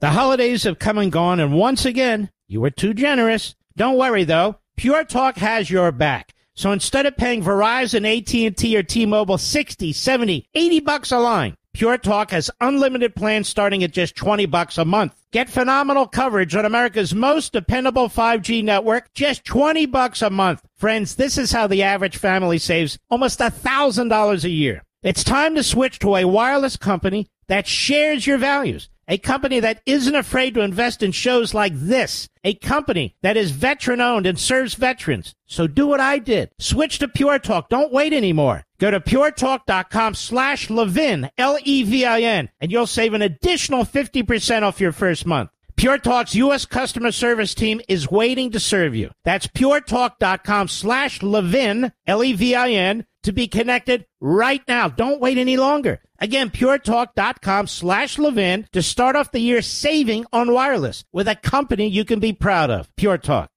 S1: The holidays have come and gone, and once again, you were too generous. Don't worry, though. Pure Talk has your back. So instead of paying Verizon, AT&T, or T-Mobile 60, 70, 80 bucks a line, Pure Talk has unlimited plans starting at just 20 bucks a month. Get phenomenal coverage on America's most dependable 5G network, just 20 bucks a month. Friends, this is how the average family saves almost a $1,000 a year. It's time to switch to a wireless company that shares your values. A company that isn't afraid to invest in shows like this. A company that is veteran owned and serves veterans. So do what I did. Switch to Pure Talk. Don't wait anymore. Go to puretalk.com slash Levin, L-E-V-I-N, and you'll save an additional 50% off your first month. Pure Talk's U.S. customer service team is waiting to serve you. That's puretalk.com slash Levin, L-E-V-I-N, to be connected right now. Don't wait any longer. Again, puretalk.com slash Levin to start off the year saving on wireless with a company you can be proud of. Pure Talk.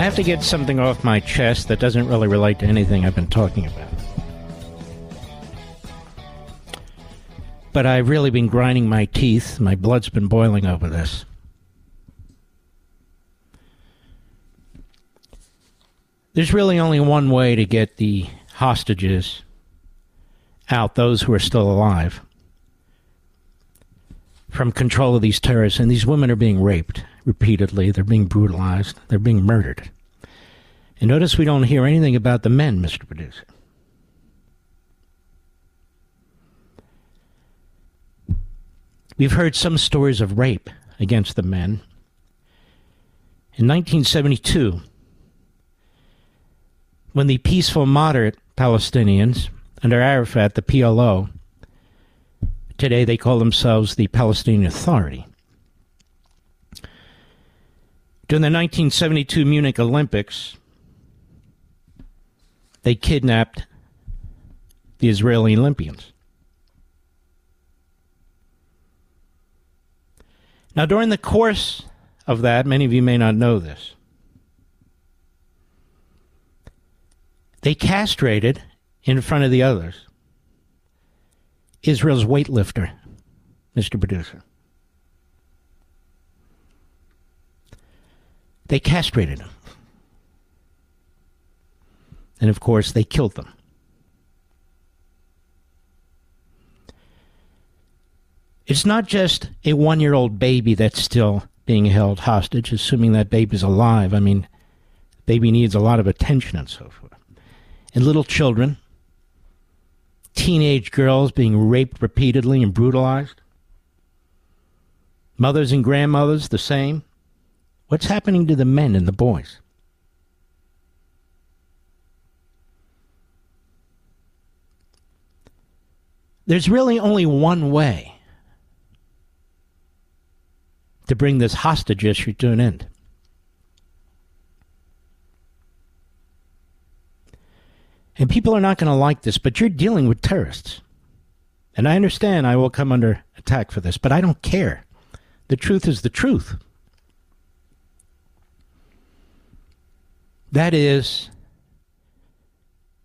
S1: I have to get something off my chest that doesn't really relate to anything I've been talking about. But I've really been grinding my teeth. My blood's been boiling over this. There's really only one way to get the hostages out, those who are still alive, from control of these terrorists. And these women are being raped repeatedly, they're being brutalized, they're being murdered. And notice we don't hear anything about the men, Mr. Producer. We've heard some stories of rape against the men. In 1972, when the peaceful moderate Palestinians under Arafat, the PLO, today they call themselves the Palestinian Authority. During the 1972 Munich Olympics, they kidnapped the Israeli Olympians. Now, during the course of that, many of you may not know this. They castrated in front of the others Israel's weightlifter, Mr. Producer. They castrated him. And of course, they killed them. It's not just a one year old baby that's still being held hostage, assuming that baby's alive. I mean, baby needs a lot of attention and so forth and little children, teenage girls being raped repeatedly and brutalized, mothers and grandmothers the same. What's happening to the men and the boys? There's really only one way to bring this hostage issue to an end. And people are not going to like this, but you're dealing with terrorists. And I understand I will come under attack for this, but I don't care. The truth is the truth. That is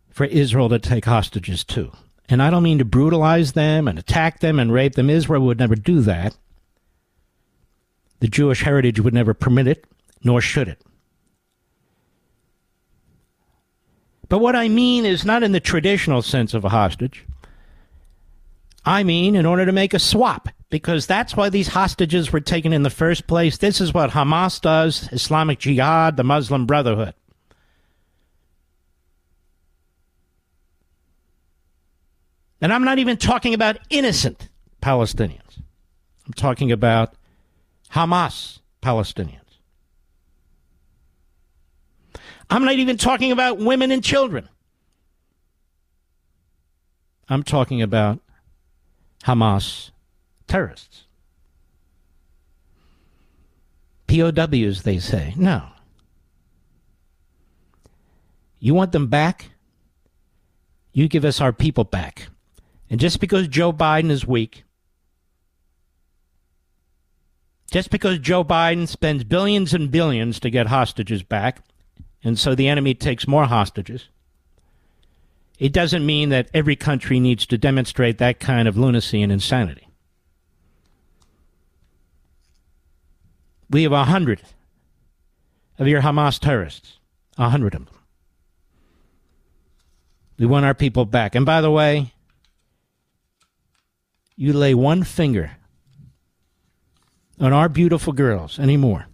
S1: for Israel to take hostages too. and I don't mean to brutalize them and attack them and rape them. Israel would never do that. The Jewish heritage would never permit it, nor should it. But what I mean is not in the traditional sense of a hostage. I mean in order to make a swap, because that's why these hostages were taken in the first place. This is what Hamas does, Islamic Jihad, the Muslim Brotherhood. And I'm not even talking about innocent Palestinians. I'm talking about Hamas Palestinians. I'm not even talking about women and children. I'm talking about Hamas terrorists. POWs, they say. No. You want them back? You give us our people back. And just because Joe Biden is weak, just because Joe Biden spends billions and billions to get hostages back, and so the enemy takes more hostages, it doesn't mean that every country needs to demonstrate that kind of lunacy and insanity. We have a hundred of your Hamas terrorists, a hundred of them. We want our people back. And by the way, you lay one finger on our beautiful girls anymore,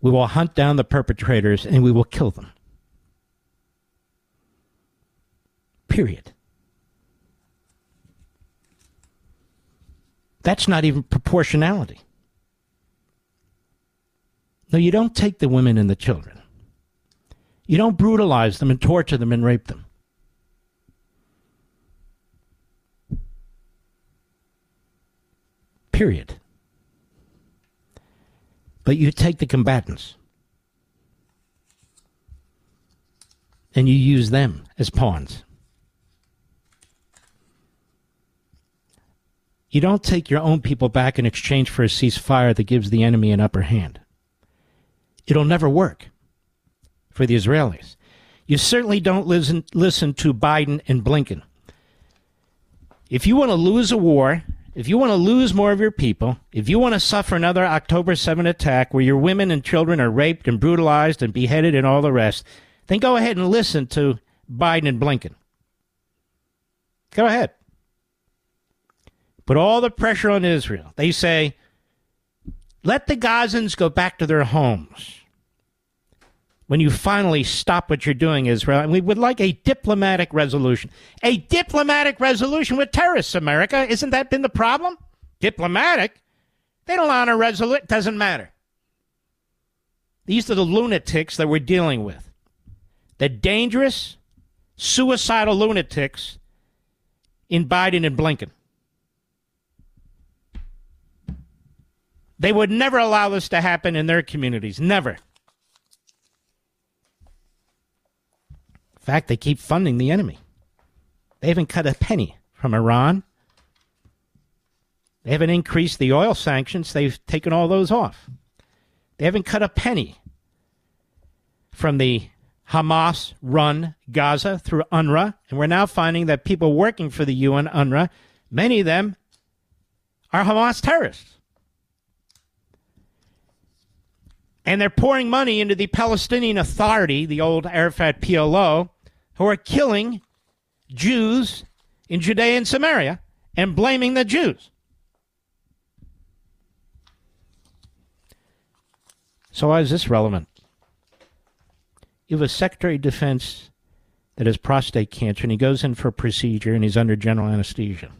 S1: we will hunt down the perpetrators and we will kill them. Period. That's not even proportionality. No, you don't take the women and the children. You don't brutalize them and torture them and rape them. Period. But you take the combatants and you use them as pawns. You don't take your own people back in exchange for a ceasefire that gives the enemy an upper hand. It'll never work for the Israelis. You certainly don't listen, listen to Biden and Blinken. If you want to lose a war, if you want to lose more of your people, if you want to suffer another October 7 attack where your women and children are raped and brutalized and beheaded and all the rest, then go ahead and listen to Biden and Blinken. Go ahead. Put all the pressure on Israel. They say, let the Gazans go back to their homes when you finally stop what you're doing, Israel. And we would like a diplomatic resolution. A diplomatic resolution with terrorists, America. Isn't that been the problem? Diplomatic? They don't honor resolution. It doesn't matter. These are the lunatics that we're dealing with. The dangerous, suicidal lunatics in Biden and Blinken. They would never allow this to happen in their communities. Never. In fact, they keep funding the enemy. They haven't cut a penny from Iran. They haven't increased the oil sanctions. They've taken all those off. They haven't cut a penny from the Hamas run Gaza through UNRWA. And we're now finding that people working for the UN UNRWA, many of them are Hamas terrorists. And they're pouring money into the Palestinian Authority, the old Arafat PLO, who are killing Jews in Judea and Samaria and blaming the Jews. So, why is this relevant? You have a Secretary of Defense that has prostate cancer and he goes in for a procedure and he's under general anesthesia.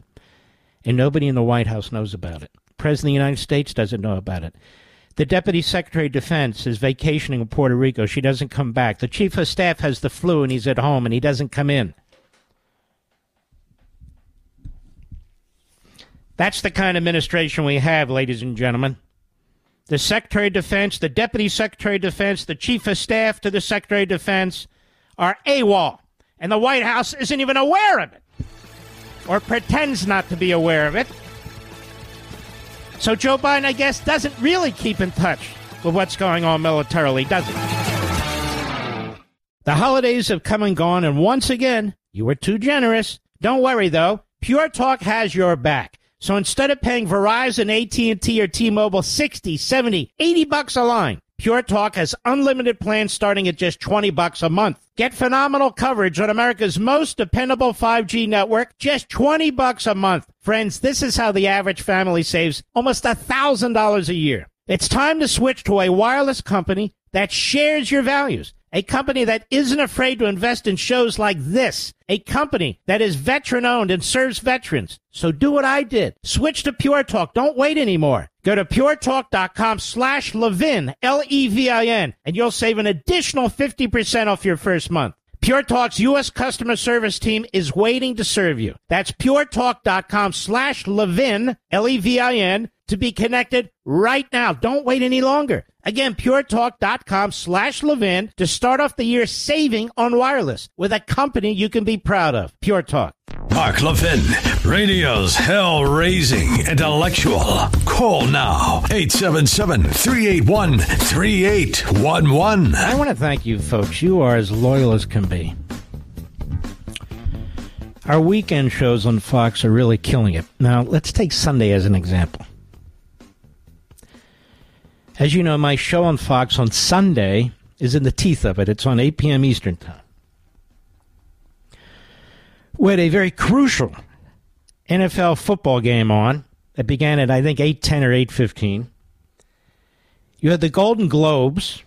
S1: And nobody in the White House knows about it. President of the United States doesn't know about it. The Deputy Secretary of Defense is vacationing in Puerto Rico. She doesn't come back. The Chief of Staff has the flu and he's at home and he doesn't come in. That's the kind of administration we have, ladies and gentlemen. The Secretary of Defense, the Deputy Secretary of Defense, the Chief of Staff to the Secretary of Defense are AWOL. And the White House isn't even aware of it or pretends not to be aware of it. So Joe Biden, I guess, doesn't really keep in touch with what's going on militarily, does he? The holidays have come and gone, and once again, You were too generous. Don't worry though. Pure Talk has your back. So instead of paying Verizon, AT&T or T-Mobile 60, 70, 80 bucks a line, Pure Talk has unlimited plans starting at just 20 bucks a month. Get phenomenal coverage on America's most dependable 5G network, just 20 bucks a month. Friends, this is how the average family saves almost a $1,000 a year. It's time to switch to a wireless company that shares your values. A company that isn't afraid to invest in shows like this. A company that is veteran owned and serves veterans. So do what I did. Switch to Pure Talk. Don't wait anymore. Go to puretalk.com slash Levin, L-E-V-I-N, and you'll save an additional 50% off your first month. Pure Talk's U.S. customer service team is waiting to serve you. That's puretalk.com slash Levin, L-E-V-I-N, to be connected right now. Don't wait any longer. Again, puretalk.com slash Levin to start off the year saving on wireless with a company you can be proud of. Pure Talk.
S5: Mark Levin, radio's hell raising intellectual. Call now 877 381 3811.
S1: I want to thank you, folks. You are as loyal as can be. Our weekend shows on Fox are really killing it. Now, let's take Sunday as an example. As you know, my show on Fox on Sunday is in the teeth of it. It's on 8 p.m. Eastern Time. We had a very crucial NFL football game on that began at, I think, 8.10 or 8.15. You had the Golden Globes,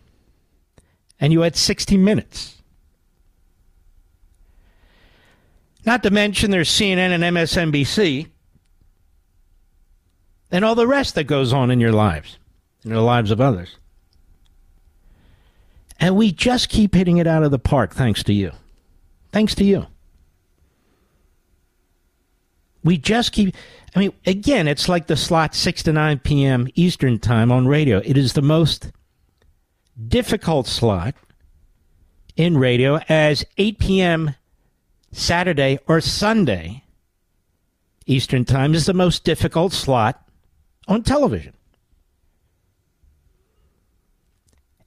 S1: and you had 60 Minutes. Not to mention there's CNN and MSNBC, and all the rest that goes on in your lives in the lives of others. And we just keep hitting it out of the park thanks to you. Thanks to you. We just keep, I mean, again, it's like the slot 6 to 9 p.m. Eastern Time on radio. It is the most difficult slot in radio as 8 p.m. Saturday or Sunday Eastern Time is the most difficult slot on television.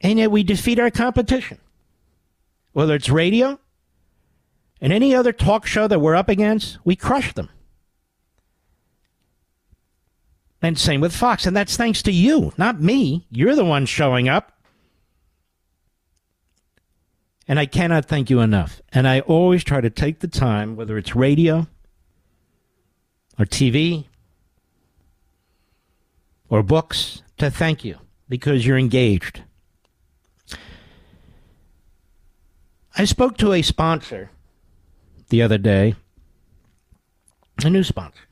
S1: And yet we defeat our competition. Whether it's radio and any other talk show that we're up against, we crush them. And same with Fox, and that's thanks to you, not me. You're the one showing up. And I cannot thank you enough. And I always try to take the time, whether it's radio or TV or books, to thank you because you're engaged. I spoke to a sponsor the other day, a new sponsor.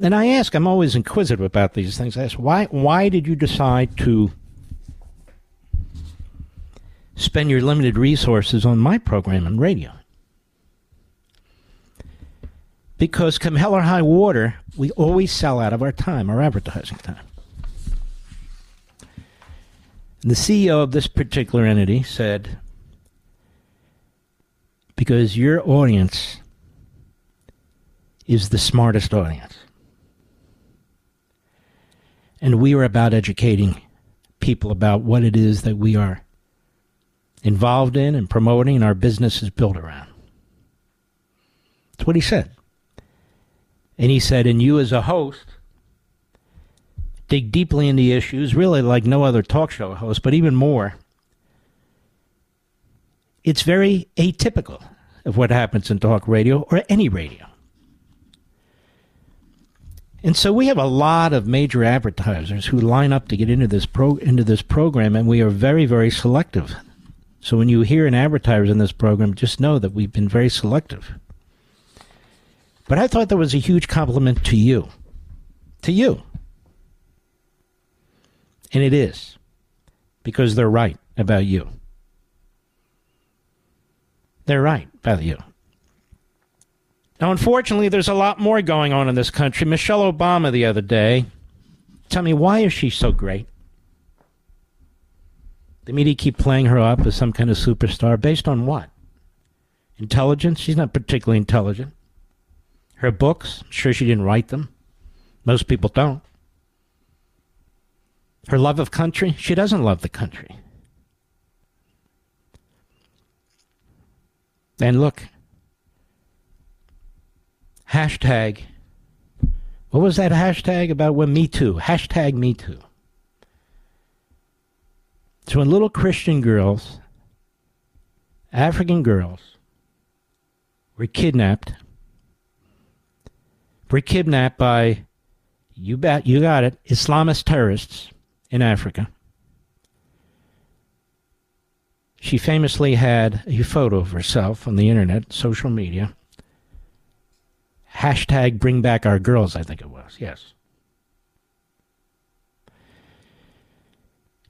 S1: And I ask, I'm always inquisitive about these things. I ask, why, why did you decide to spend your limited resources on my program on radio? Because come hell or high water, we always sell out of our time, our advertising time. The CEO of this particular entity said, because your audience is the smartest audience. And we are about educating people about what it is that we are involved in and promoting and our business is built around. That's what he said. And he said, and you as a host dig deeply into issues, really like no other talk show host, but even more. It's very atypical of what happens in talk radio or any radio. And so we have a lot of major advertisers who line up to get into this pro into this program, and we are very, very selective. So when you hear an advertiser in this program, just know that we've been very selective. But I thought that was a huge compliment to you. To you. And it is because they're right about you. They're right about you. Now, unfortunately, there's a lot more going on in this country. Michelle Obama the other day, tell me, why is she so great? The media keep playing her up as some kind of superstar based on what? Intelligence? She's not particularly intelligent. Her books, I'm sure she didn't write them. Most people don't. Her love of country? She doesn't love the country. And look, hashtag, what was that hashtag about when Me Too? Hashtag Me Too. So when little Christian girls, African girls, were kidnapped, were kidnapped by, you bet, you got it, Islamist terrorists in Africa. She famously had a photo of herself on the internet, social media. Hashtag bring back our girls, I think it was, yes.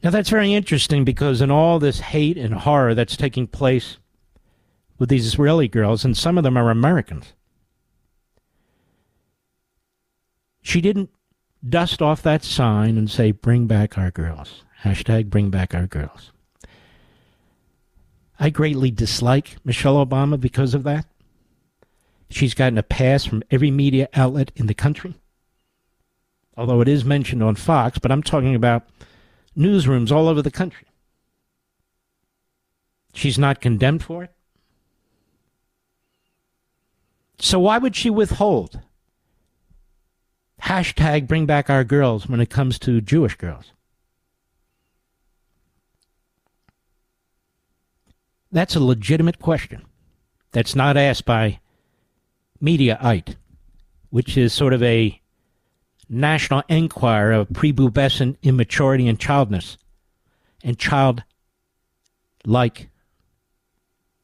S1: Now that's very interesting because in all this hate and horror that's taking place with these Israeli girls, and some of them are Americans, she didn't dust off that sign and say, bring back our girls. Hashtag bring back our girls. I greatly dislike Michelle Obama because of that. She's gotten a pass from every media outlet in the country. Although it is mentioned on Fox, but I'm talking about newsrooms all over the country. She's not condemned for it. So why would she withhold hashtag bring back our girls when it comes to Jewish girls? That's a legitimate question that's not asked by Mediaite, which is sort of a national enquirer of prepubescent immaturity and childness and child like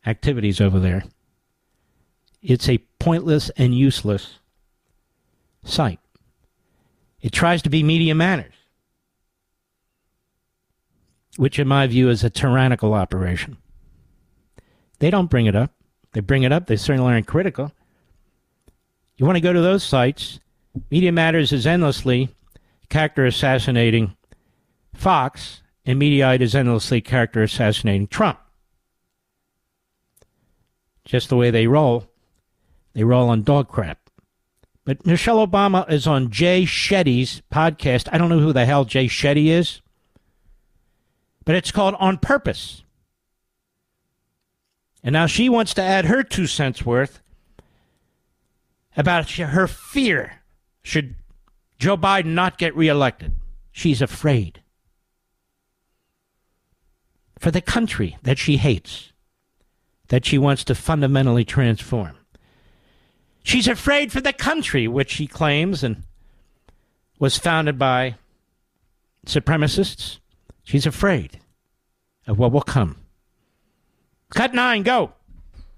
S1: activities over there. It's a pointless and useless site. It tries to be media manners, which, in my view, is a tyrannical operation. They don't bring it up. They bring it up, they certainly aren't critical. You want to go to those sites, Media Matters is endlessly character assassinating Fox, and Mediaite is endlessly character assassinating Trump. Just the way they roll. They roll on dog crap. But Michelle Obama is on Jay Shetty's podcast. I don't know who the hell Jay Shetty is, but it's called On Purpose. And now she wants to add her two cents worth about her fear should Joe Biden not get reelected. She's afraid. For the country that she hates, that she wants to fundamentally transform. She's afraid for the country, which she claims and was founded by supremacists. She's afraid of what will come. Cut nine, go.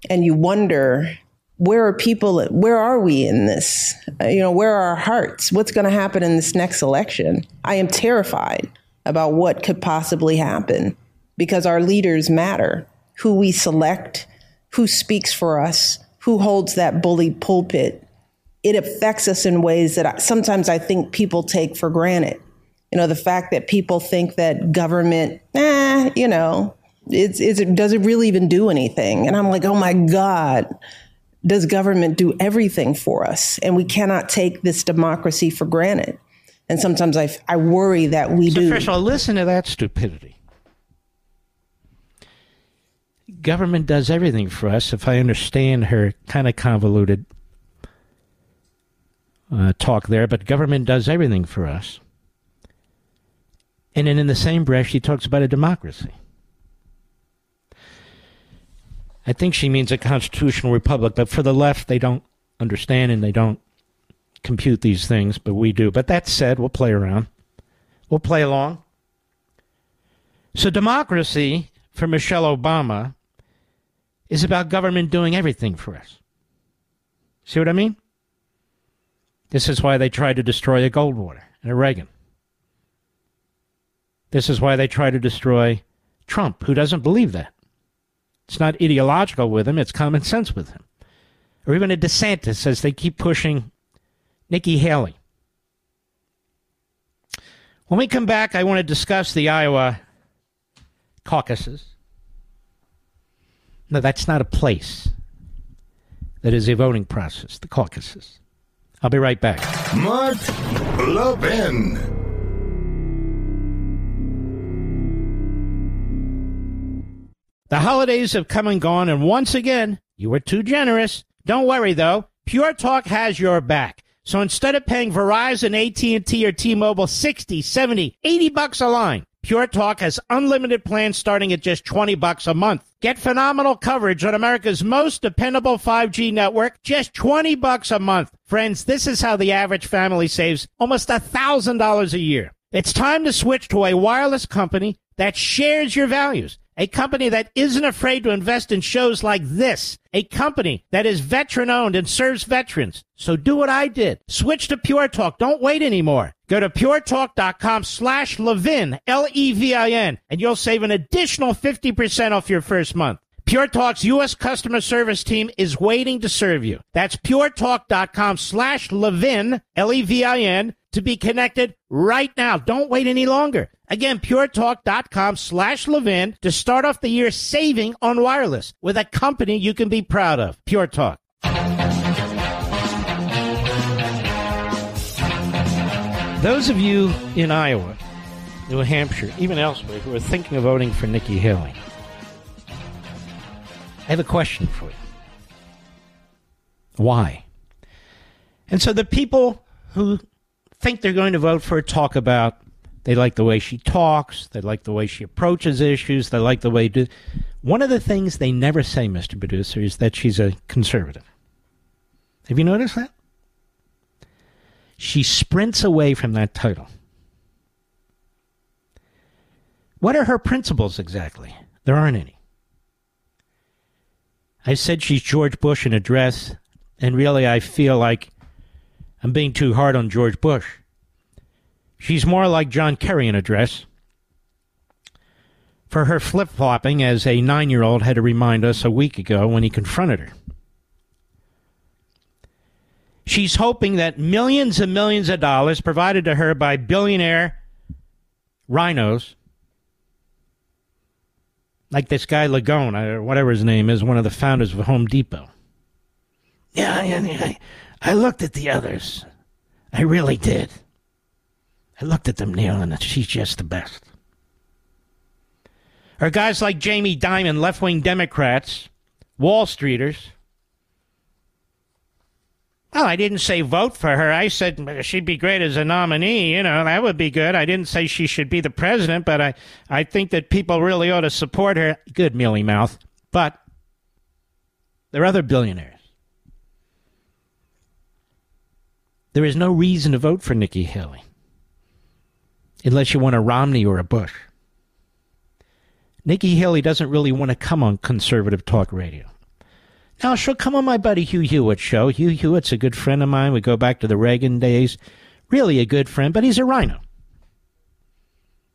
S11: And you wonder where are people where are we in this uh, you know where are our hearts what's going to happen in this next election i am terrified about what could possibly happen because our leaders matter who we select who speaks for us who holds that bully pulpit it affects us in ways that I, sometimes i think people take for granted you know the fact that people think that government eh, you know it's, it's, does it really even do anything? And I'm like, oh my God, does government do everything for us? And we cannot take this democracy for granted. And sometimes I, I worry that we
S1: so
S11: do.
S1: First of all, listen to that stupidity. Government does everything for us, if I understand her kind of convoluted uh, talk there, but government does everything for us. And then in the same breath, she talks about a democracy. I think she means a constitutional republic, but for the left, they don't understand and they don't compute these things, but we do. But that said, we'll play around. We'll play along. So, democracy for Michelle Obama is about government doing everything for us. See what I mean? This is why they tried to destroy a Goldwater and a Reagan. This is why they try to destroy Trump, who doesn't believe that. It's not ideological with him, it's common sense with him. Or even a DeSantis as they keep pushing Nikki Haley. When we come back, I want to discuss the Iowa caucuses. No, that's not a place. That is a voting process, the caucuses. I'll be right back.
S4: Mark Levin.
S1: The holidays have come and gone, and once again, You were too generous. Don't worry though. Pure Talk has your back. So instead of paying Verizon, AT&T or T-Mobile 60, 70, 80 bucks a line, Pure Talk has unlimited plans starting at just 20 bucks a month. Get phenomenal coverage on America's most dependable 5G network, just 20 bucks a month. Friends, this is how the average family saves almost $1,000 a year. It's time to switch to a wireless company that shares your values. A company that isn't afraid to invest in shows like this. A company that is veteran owned and serves veterans. So do what I did. Switch to Pure Talk. Don't wait anymore. Go to puretalk.com slash Levin, L-E-V-I-N, and you'll save an additional 50% off your first month. Pure Talk's U.S. customer service team is waiting to serve you. That's puretalk.com slash Levin, L-E-V-I-N, to be connected right now. Don't wait any longer. Again, puretalk.com slash Levin to start off the year saving on wireless with a company you can be proud of. Pure Talk. Those of you in Iowa, New Hampshire, even elsewhere who are thinking of voting for Nikki Haley, I have a question for you. Why? And so the people who think they're going to vote for talk about they like the way she talks, they like the way she approaches issues, they like the way do. One of the things they never say, Mr. Producer, is that she's a conservative. Have you noticed that? She sprints away from that title. What are her principles exactly? There aren't any. I said she's George Bush in a dress, and really I feel like I'm being too hard on George Bush. She's more like John Kerry in a dress. For her flip flopping, as a nine year old had to remind us a week ago when he confronted her. She's hoping that millions and millions of dollars provided to her by billionaire rhinos, like this guy Langone, or whatever his name is, one of the founders of Home Depot. Yeah, yeah, yeah. I looked at the others. I really did. I looked at them, Neil, and she's just the best. Are guys like Jamie Dimon, left wing Democrats, Wall Streeters. Well, I didn't say vote for her. I said she'd be great as a nominee. You know, that would be good. I didn't say she should be the president, but I, I think that people really ought to support her. Good, mealy mouth. But there are other billionaires. There is no reason to vote for Nikki Haley unless you want a Romney or a Bush. Nikki Haley doesn't really want to come on conservative talk radio. Now, she'll come on my buddy Hugh Hewitt show. Hugh Hewitt's a good friend of mine. We go back to the Reagan days. Really a good friend, but he's a rhino.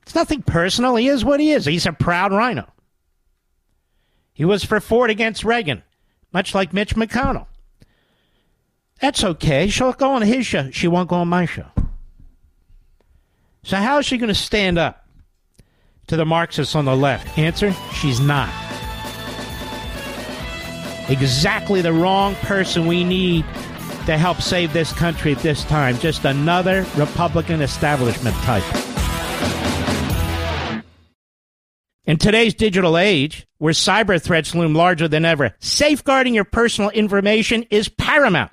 S1: It's nothing personal. He is what he is. He's a proud rhino. He was for Ford against Reagan, much like Mitch McConnell. That's okay. She'll go on his show. She won't go on my show. So, how is she going to stand up to the Marxists on the left? Answer she's not. Exactly the wrong person we need to help save this country at this time. Just another Republican establishment type. In today's digital age, where cyber threats loom larger than ever, safeguarding your personal information is paramount.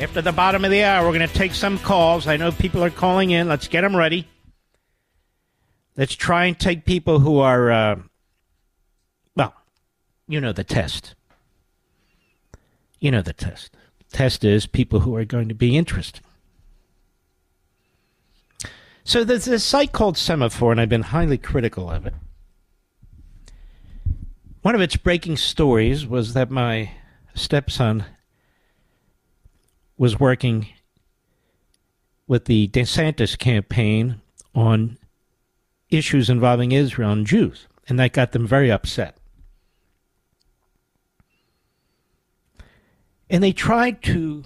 S1: After the bottom of the hour, we're going to take some calls. I know people are calling in. Let's get them ready. Let's try and take people who are, uh, well, you know the test. You know the test. Test is people who are going to be interesting. So there's this site called Semafor, and I've been highly critical of it. One of its breaking stories was that my stepson was working with the DeSantis campaign on issues involving Israel and Jews, and that got them very upset. And they tried to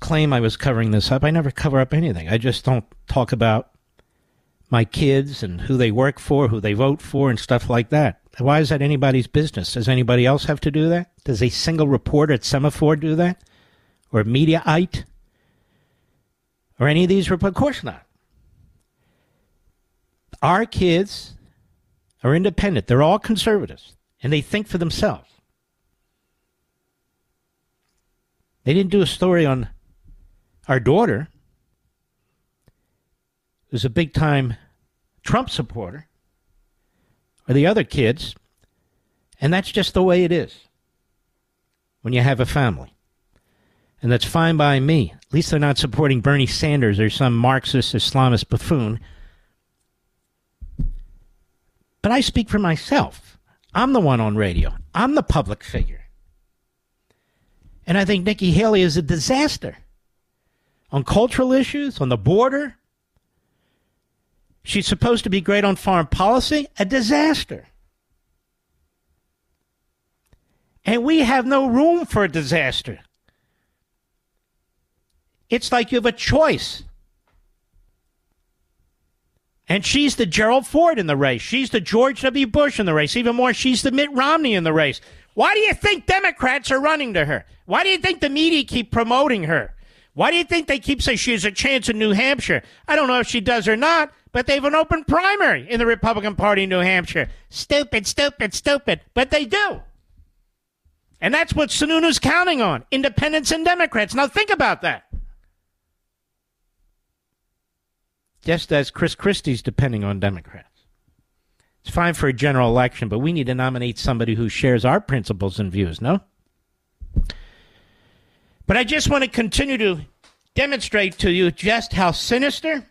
S1: claim I was covering this up. I never cover up anything. I just don't talk about my kids and who they work for, who they vote for, and stuff like that. Why is that anybody's business? Does anybody else have to do that? Does a single reporter at Semafor do that? Or Mediaite? Or any of these reporters? Of course not. Our kids are independent. They're all conservatives, and they think for themselves. They didn't do a story on our daughter, who's a big time Trump supporter, or the other kids, and that's just the way it is when you have a family. And that's fine by me. At least they're not supporting Bernie Sanders or some Marxist Islamist buffoon. But I speak for myself. I'm the one on radio. I'm the public figure. And I think Nikki Haley is a disaster on cultural issues, on the border, She's supposed to be great on foreign policy, a disaster. And we have no room for a disaster. It's like you have a choice. And she's the Gerald Ford in the race. She's the George W. Bush in the race. Even more, she's the Mitt Romney in the race. Why do you think Democrats are running to her? Why do you think the media keep promoting her? Why do you think they keep saying she has a chance in New Hampshire? I don't know if she does or not, but they have an open primary in the Republican Party in New Hampshire. Stupid, stupid, stupid. But they do. And that's what Sununu's counting on independents and Democrats. Now think about that. Just as Chris Christie's depending on Democrats. It's fine for a general election, but we need to nominate somebody who shares our principles and views, no? But I just want to continue to demonstrate to you just how sinister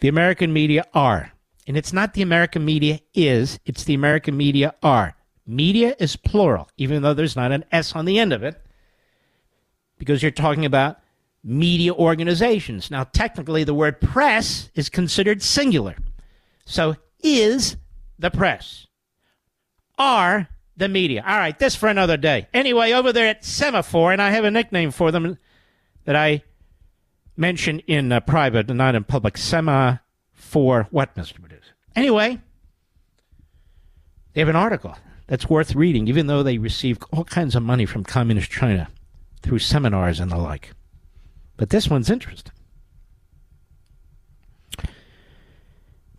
S1: the American media are. And it's not the American media is, it's the American media are. Media is plural, even though there's not an S on the end of it, because you're talking about media organizations. Now, technically, the word press is considered singular. So, is the press, are the media. All right, this for another day. Anyway, over there at Semafor, and I have a nickname for them that I mention in uh, private and not in public. Sema for what, Mr. Producer? Anyway, they have an article that's worth reading, even though they receive all kinds of money from Communist China through seminars and the like. But this one's interesting.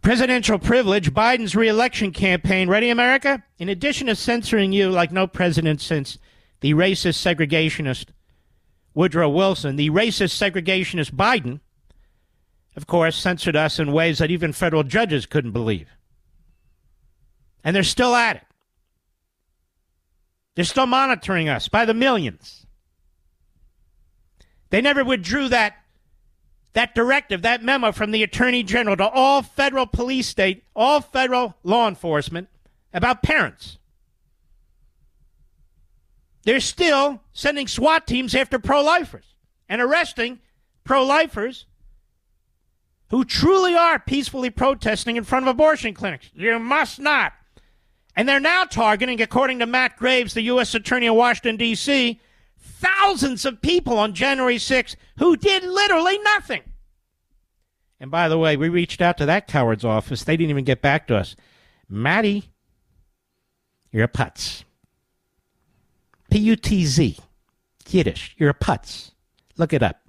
S1: Presidential privilege, Biden's reelection campaign. Ready, America? In addition to censoring you like no president since the racist segregationist Woodrow Wilson, the racist segregationist Biden, of course, censored us in ways that even federal judges couldn't believe. And they're still at it. They're still monitoring us by the millions. They never withdrew that, that directive, that memo from the Attorney General to all federal police state, all federal law enforcement about parents. They're still sending SWAT teams after pro lifers and arresting pro lifers who truly are peacefully protesting in front of abortion clinics. You must not. And they're now targeting, according to Matt Graves, the U.S. Attorney in Washington, D.C., thousands of people on January 6th who did literally nothing. And by the way, we reached out to that coward's office. They didn't even get back to us. Maddie, you're a putz. P U T Z. Yiddish. You're a putz. Look it up.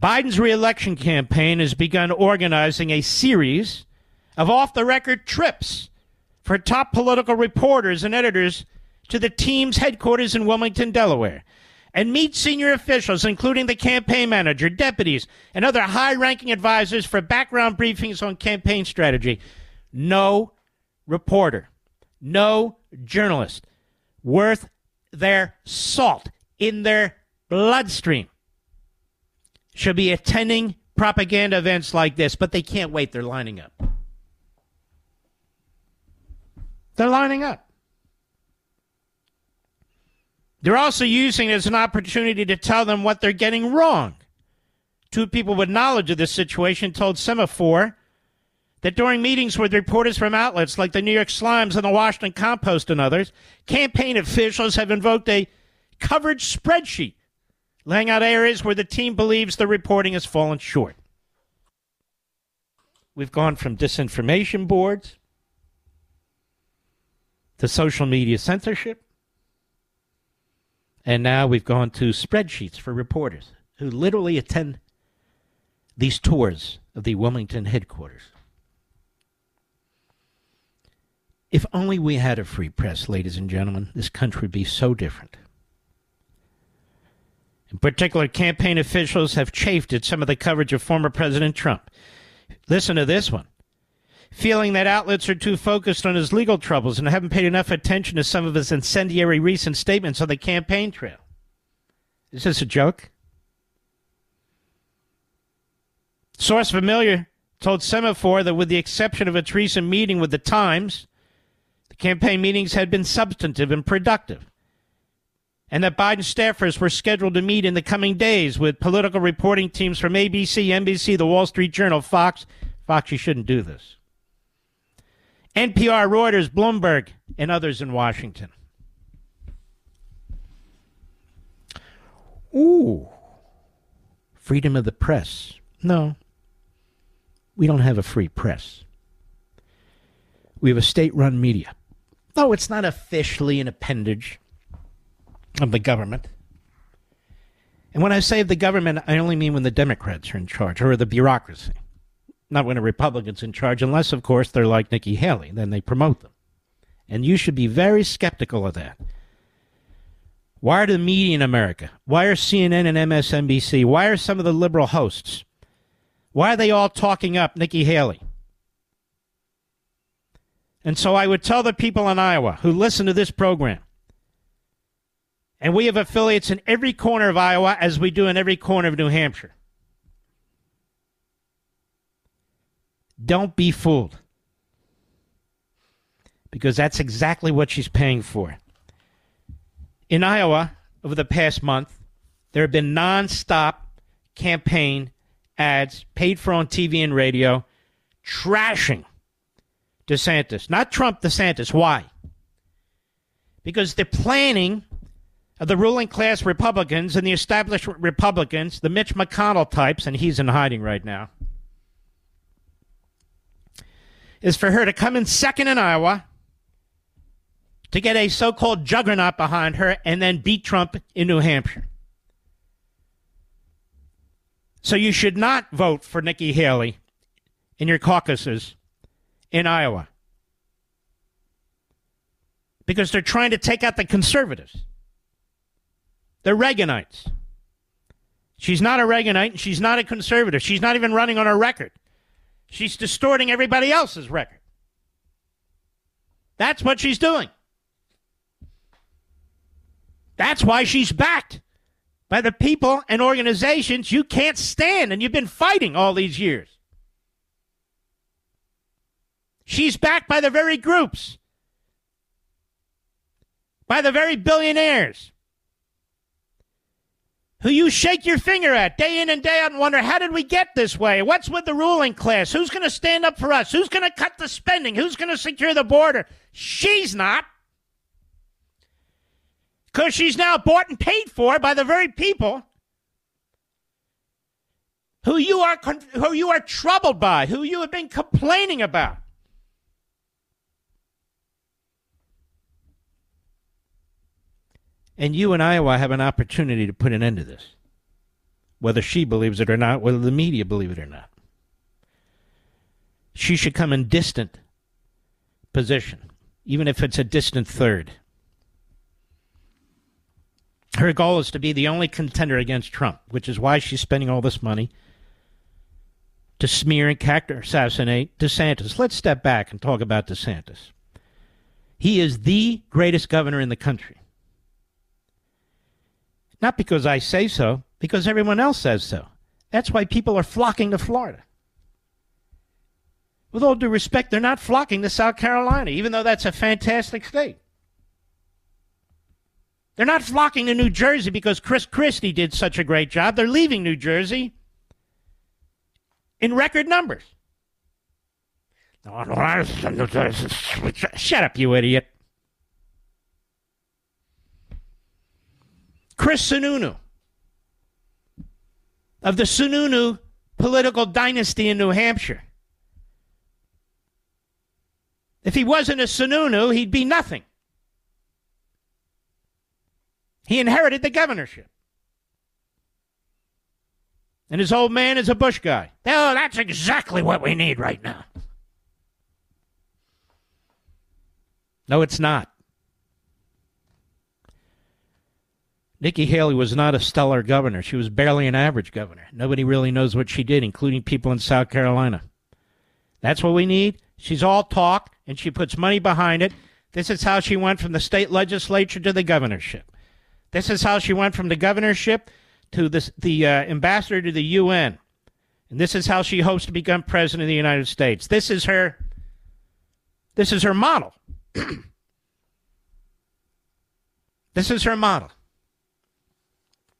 S1: Biden's reelection campaign has begun organizing a series of off the record trips for top political reporters and editors to the team's headquarters in Wilmington, Delaware, and meet senior officials, including the campaign manager, deputies, and other high ranking advisors for background briefings on campaign strategy. No reporter, no journalist worth their salt in their bloodstream should be attending propaganda events like this, but they can't wait. They're lining up. They're lining up. They're also using it as an opportunity to tell them what they're getting wrong. Two people with knowledge of this situation told Semafor that during meetings with reporters from outlets like the New York Slimes and the Washington Compost and others, campaign officials have invoked a coverage spreadsheet laying out areas where the team believes the reporting has fallen short. We've gone from disinformation boards to social media censorship, and now we've gone to spreadsheets for reporters who literally attend these tours of the Wilmington headquarters. If only we had a free press, ladies and gentlemen, this country would be so different. In particular, campaign officials have chafed at some of the coverage of former President Trump. Listen to this one. Feeling that outlets are too focused on his legal troubles and haven't paid enough attention to some of his incendiary recent statements on the campaign trail. Is this a joke? Source familiar told Semafor that with the exception of its recent meeting with the Times, the campaign meetings had been substantive and productive and that Biden staffers were scheduled to meet in the coming days with political reporting teams from ABC, NBC, The Wall Street Journal, Fox. Fox, you shouldn't do this. NPR, Reuters, Bloomberg, and others in Washington. Ooh, freedom of the press. No, we don't have a free press. We have a state run media. No, it's not officially an appendage of the government. And when I say the government, I only mean when the Democrats are in charge or the bureaucracy, not when a Republican's in charge, unless, of course, they're like Nikki Haley. Then they promote them. And you should be very skeptical of that. Why are the media in America? Why are CNN and MSNBC? Why are some of the liberal hosts? Why are they all talking up Nikki Haley? And so I would tell the people in Iowa who listen to this program and we have affiliates in every corner of Iowa as we do in every corner of New Hampshire. Don't be fooled. Because that's exactly what she's paying for. In Iowa, over the past month, there have been nonstop campaign ads paid for on TV and radio trashing DeSantis. Not Trump, DeSantis. Why? Because they're planning of the ruling class Republicans and the established Republicans, the Mitch McConnell types, and he's in hiding right now, is for her to come in second in Iowa to get a so called juggernaut behind her and then beat Trump in New Hampshire. So you should not vote for Nikki Haley in your caucuses in Iowa because they're trying to take out the conservatives. They're Reaganites. She's not a Reaganite and she's not a conservative. She's not even running on her record. She's distorting everybody else's record. That's what she's doing. That's why she's backed by the people and organizations you can't stand and you've been fighting all these years. She's backed by the very groups, by the very billionaires who you shake your finger at day in and day out and wonder, how did we get this way? What's with the ruling class? Who's going to stand up for us? Who's going to cut the spending? Who's going to secure the border? She's not. Because she's now bought and paid for by the very people who you are who you are troubled by, who you have been complaining about. And you and Iowa have an opportunity to put an end to this. Whether she believes it or not, whether the media believe it or not. She should come in distant position, even if it's a distant third. Her goal is to be the only contender against Trump, which is why she's spending all this money to smear and character assassinate DeSantis. Let's step back and talk about DeSantis. He is the greatest governor in the country. Not because I say so, because everyone else says so. That's why people are flocking to Florida. With all due respect, they're not flocking to South Carolina, even though that's a fantastic state. They're not flocking to New Jersey because Chris Christie did such a great job. They're leaving New Jersey in record numbers. Shut up, you idiot. Chris Sununu of the Sununu political dynasty in New Hampshire. If he wasn't a Sununu, he'd be nothing. He inherited the governorship. And his old man is a Bush guy. Oh, that's exactly what we need right now. No, it's not. Nikki Haley was not a stellar governor. She was barely an average governor. Nobody really knows what she did, including people in South Carolina. That's what we need. She's all talk, and she puts money behind it. This is how she went from the state legislature to the governorship. This is how she went from the governorship to the, the uh, ambassador to the UN. And this is how she hopes to become president of the United States. This is her this is her model. this is her model.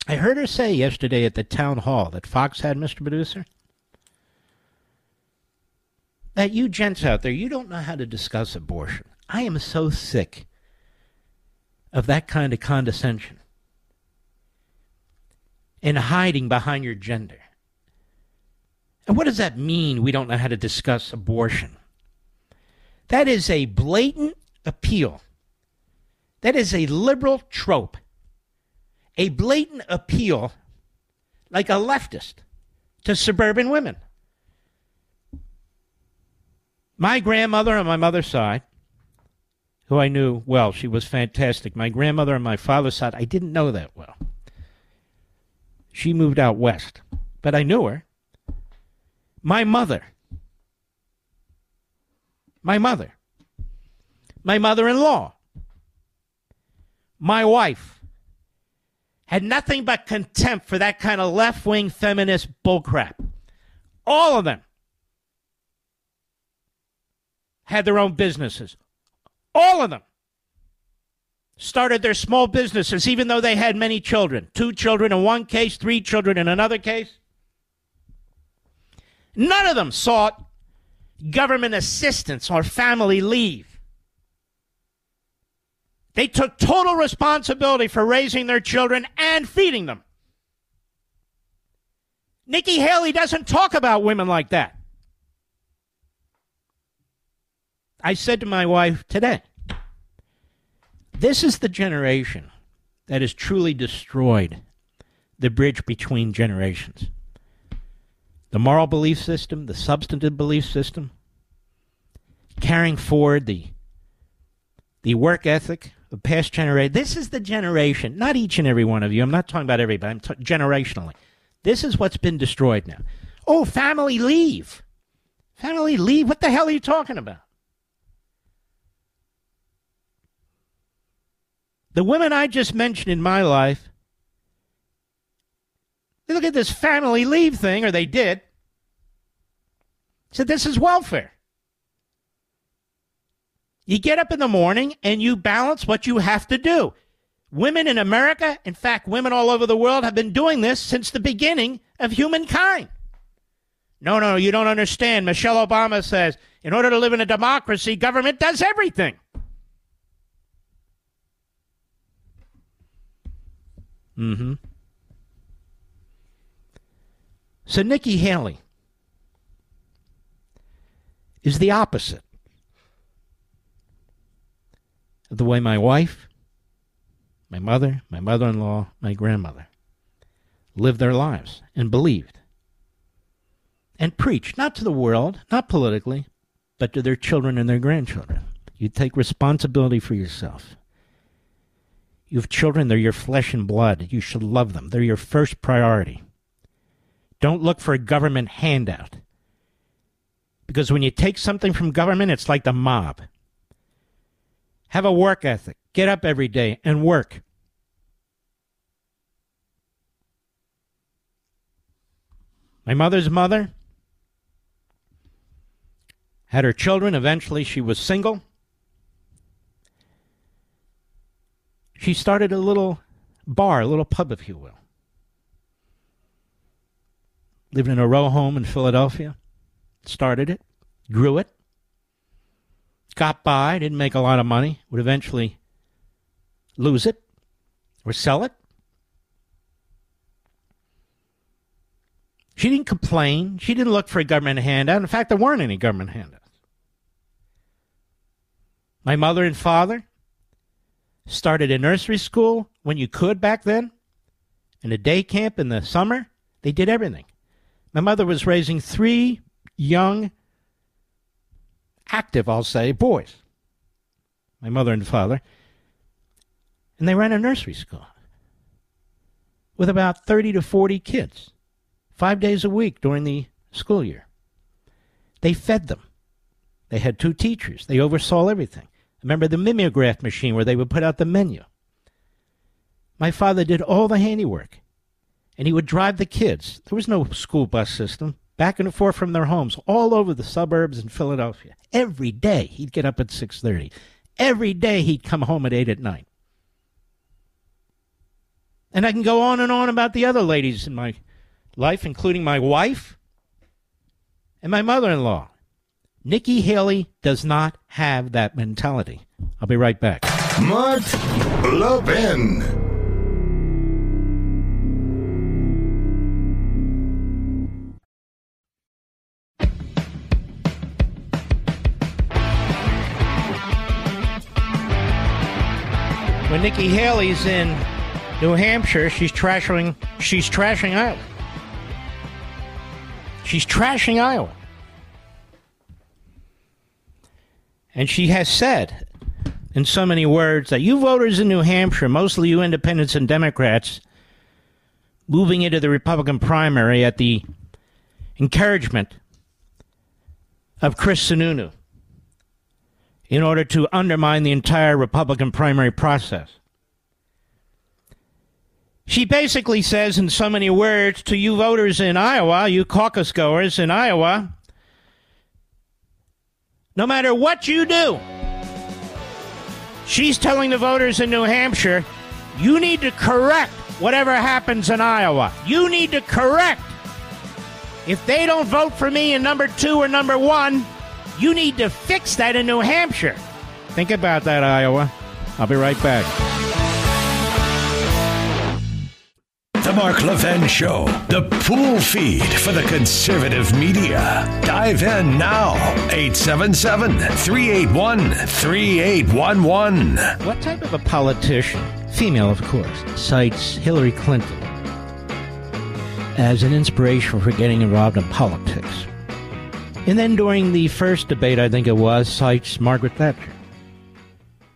S1: I heard her say yesterday at the town hall that Fox had, Mr. Producer, that you gents out there, you don't know how to discuss abortion. I am so sick of that kind of condescension and hiding behind your gender. And what does that mean? We don't know how to discuss abortion. That is a blatant appeal. That is a liberal trope a blatant appeal, like a leftist, to suburban women. My grandmother on my mother's side, who I knew well, she was fantastic. My grandmother on my father's side, I didn't know that well. She moved out west, but I knew her. My mother, my mother, my mother in law, my wife, had nothing but contempt for that kind of left wing feminist bullcrap. All of them had their own businesses. All of them started their small businesses, even though they had many children two children in one case, three children in another case. None of them sought government assistance or family leave. They took total responsibility for raising their children and feeding them. Nikki Haley doesn't talk about women like that. I said to my wife today, this is the generation that has truly destroyed the bridge between generations. The moral belief system, the substantive belief system, carrying forward the, the work ethic, past generation. This is the generation, not each and every one of you. I'm not talking about everybody. I'm t- generationally. This is what's been destroyed now. Oh, family leave. Family leave? What the hell are you talking about? The women I just mentioned in my life, they look at this family leave thing, or they did. Said this is welfare. You get up in the morning and you balance what you have to do. Women in America, in fact, women all over the world, have been doing this since the beginning of humankind. No, no, you don't understand. Michelle Obama says in order to live in a democracy, government does everything. Mm hmm. So Nikki Haley is the opposite of the way my wife, my mother, my mother in law, my grandmother lived their lives and believed and preached, not to the world, not politically, but to their children and their grandchildren. You take responsibility for yourself. You have children, they're your flesh and blood. You should love them. They're your first priority. Don't look for a government handout. Because when you take something from government, it's like the mob. Have a work ethic. Get up every day and work. My mother's mother had her children. Eventually, she was single. She started a little bar, a little pub, if you will. Lived in a row home in Philadelphia. Started it, grew it, got by, didn't make a lot of money, would eventually lose it or sell it. She didn't complain. She didn't look for a government handout. In fact, there weren't any government handouts. My mother and father started a nursery school when you could back then, and a day camp in the summer. They did everything. My mother was raising three young, active, I'll say, boys. My mother and father. And they ran a nursery school with about 30 to 40 kids five days a week during the school year. They fed them. They had two teachers. They oversaw everything. Remember the mimeograph machine where they would put out the menu? My father did all the handiwork, and he would drive the kids. There was no school bus system. Back and forth from their homes, all over the suburbs in Philadelphia. Every day he'd get up at six thirty. Every day he'd come home at eight at night. And I can go on and on about the other ladies in my life, including my wife and my mother in law. Nikki Haley does not have that mentality. I'll be right back.
S4: Mark Levin.
S1: Nikki Haley's in New Hampshire, she's trashing she's trashing Iowa. She's trashing Iowa. And she has said in so many words that you voters in New Hampshire, mostly you independents and Democrats, moving into the Republican primary at the encouragement of Chris Sununu in order to undermine the entire Republican primary process. She basically says, in so many words, to you voters in Iowa, you caucus goers in Iowa, no matter what you do, she's telling the voters in New Hampshire, you need to correct whatever happens in Iowa. You need to correct. If they don't vote for me in number two or number one, you need to fix that in New Hampshire. Think about that, Iowa. I'll be right back.
S5: The Mark Levin Show, the pool feed for the conservative media. Dive in now. 877 381 3811.
S1: What type of a politician, female of course, cites Hillary Clinton as an inspiration for getting involved in politics? And then during the first debate, I think it was, cites Margaret Thatcher.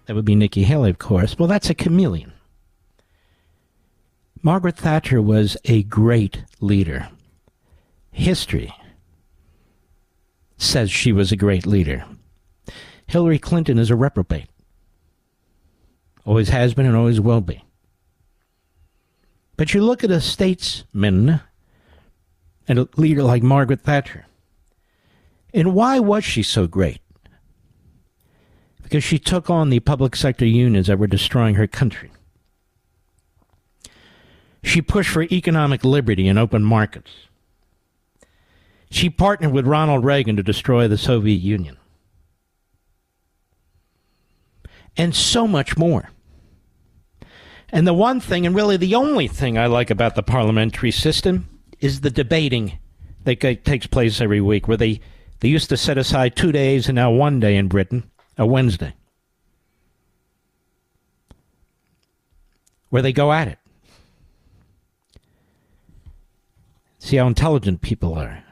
S1: That would be Nikki Haley, of course. Well, that's a chameleon. Margaret Thatcher was a great leader. History says she was a great leader. Hillary Clinton is a reprobate. Always has been and always will be. But you look at a statesman and a leader like Margaret Thatcher. And why was she so great? Because she took on the public sector unions that were destroying her country. She pushed for economic liberty and open markets. She partnered with Ronald Reagan to destroy the Soviet Union. And so much more. And the one thing, and really the only thing I like about the parliamentary system, is the debating that takes place every week, where they, they used to set aside two days and now one day in Britain, a Wednesday, where they go at it. See how intelligent people are.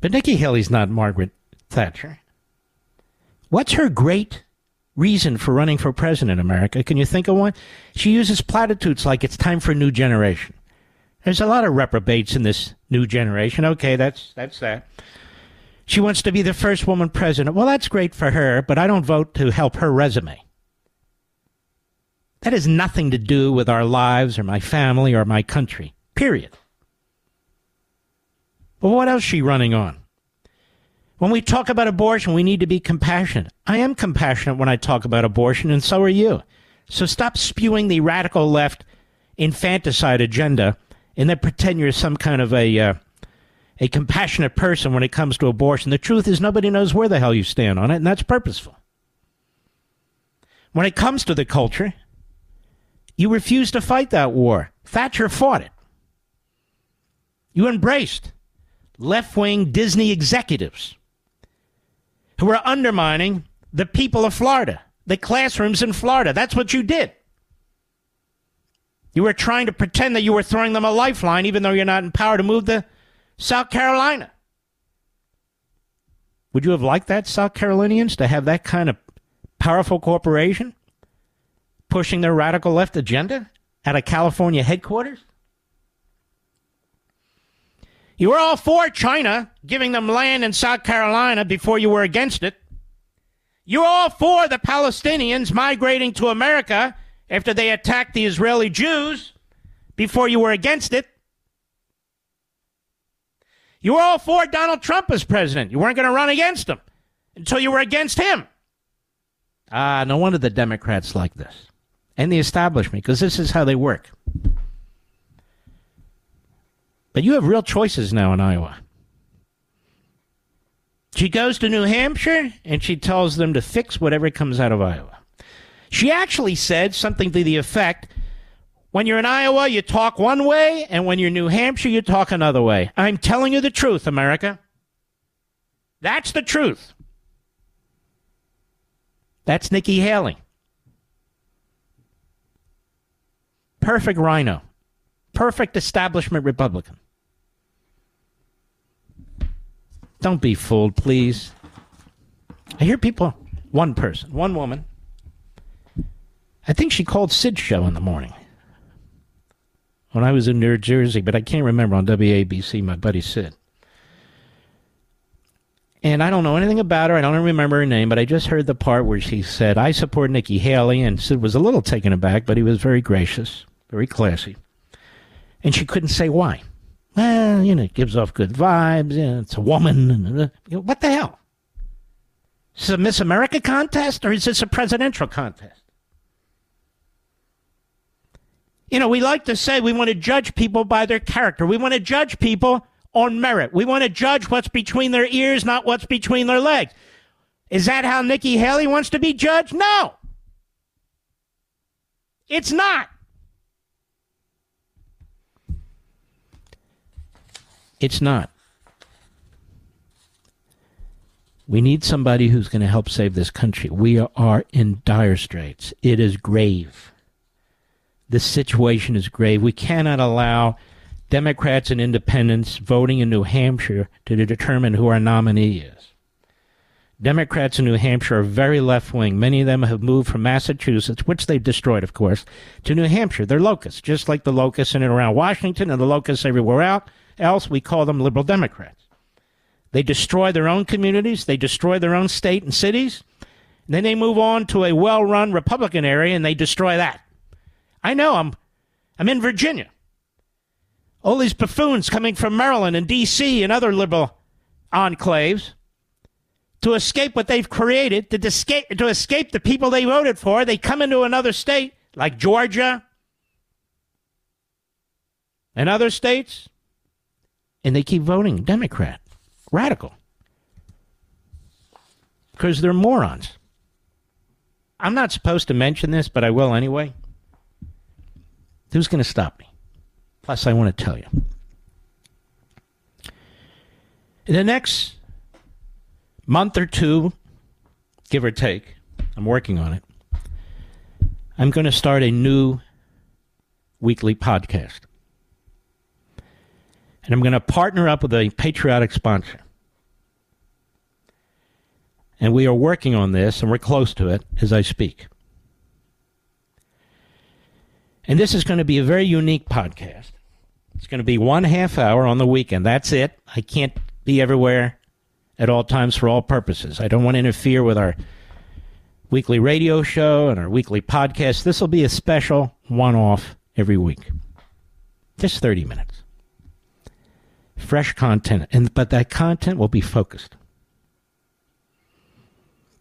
S1: But Nikki Haley's not Margaret Thatcher. What's her great reason for running for president America? Can you think of one? She uses platitudes like it's time for a new generation. There's a lot of reprobates in this new generation. Okay, that's that's that. She wants to be the first woman president. Well, that's great for her, but I don't vote to help her resume. That has nothing to do with our lives or my family or my country. Period. But what else is she running on? When we talk about abortion, we need to be compassionate. I am compassionate when I talk about abortion, and so are you. So stop spewing the radical left infanticide agenda and then pretend you're some kind of a uh, a compassionate person when it comes to abortion. The truth is nobody knows where the hell you stand on it, and that's purposeful. When it comes to the culture, you refuse to fight that war. Thatcher fought it. You embraced left wing Disney executives who were undermining the people of Florida, the classrooms in Florida. That's what you did. You were trying to pretend that you were throwing them a lifeline, even though you're not in power to move to South Carolina. Would you have liked that, South Carolinians, to have that kind of powerful corporation pushing their radical left agenda at a California headquarters? You were all for China giving them land in South Carolina before you were against it. You were all for the Palestinians migrating to America after they attacked the Israeli Jews before you were against it. You were all for Donald Trump as president. You weren't going to run against him until you were against him. Ah, no wonder the Democrats like this and the establishment because this is how they work. But you have real choices now in Iowa. She goes to New Hampshire and she tells them to fix whatever comes out of Iowa. She actually said something to the effect when you're in Iowa, you talk one way, and when you're New Hampshire, you talk another way. I'm telling you the truth, America. That's the truth. That's Nikki Haley. Perfect rhino. Perfect establishment Republican. Don't be fooled, please. I hear people, one person, one woman. I think she called Sid's show in the morning when I was in New Jersey, but I can't remember on WABC, my buddy Sid. And I don't know anything about her. I don't remember her name, but I just heard the part where she said, I support Nikki Haley. And Sid was a little taken aback, but he was very gracious, very classy. And she couldn't say why well, you know, it gives off good vibes. You know, it's a woman. Uh, know, what the hell? Is this a Miss America contest or is this a presidential contest? You know, we like to say we want to judge people by their character. We want to judge people on merit. We want to judge what's between their ears, not what's between their legs. Is that how Nikki Haley wants to be judged? No. It's not. It's not. We need somebody who's going to help save this country. We are in dire straits. It is grave. The situation is grave. We cannot allow Democrats and independents voting in New Hampshire to determine who our nominee is. Democrats in New Hampshire are very left wing. Many of them have moved from Massachusetts, which they've destroyed, of course, to New Hampshire. They're locusts, just like the locusts in and around Washington and the locusts everywhere else we call them liberal Democrats. They destroy their own communities, they destroy their own state and cities. And then they move on to a well run Republican area and they destroy that. I know, I'm, I'm in Virginia. All these buffoons coming from Maryland and D.C. and other liberal enclaves to escape what they've created, to escape, to escape the people they voted for, they come into another state like Georgia and other states and they keep voting Democrat, radical, because they're morons. I'm not supposed to mention this, but I will anyway. Who's going to stop me? Plus, I want to tell you. In the next month or two, give or take, I'm working on it. I'm going to start a new weekly podcast. And I'm going to partner up with a patriotic sponsor. And we are working on this, and we're close to it as I speak. And this is going to be a very unique podcast. It's going to be one half hour on the weekend. That's it. I can't be everywhere at all times for all purposes. I don't want to interfere with our weekly radio show and our weekly podcast. This will be a special one off every week. Just 30 minutes. Fresh content, and but that content will be focused.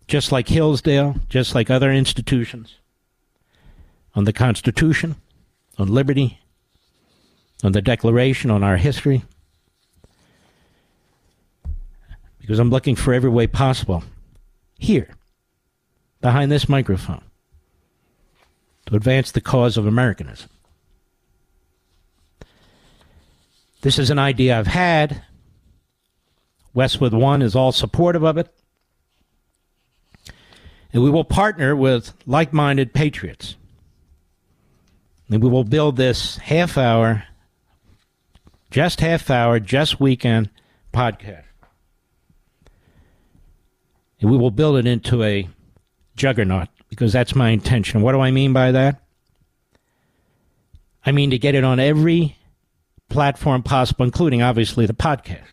S1: Just like Hillsdale, just like other institutions, on the Constitution, on liberty, on the Declaration, on our history. Because I'm looking for every way possible here, behind this microphone, to advance the cause of Americanism. This is an idea I've had. Westwood One is all supportive of it. And we will partner with like minded patriots. And we will build this half hour, just half hour, just weekend podcast. And we will build it into a juggernaut because that's my intention. What do I mean by that? I mean to get it on every platform possible, including obviously the podcast.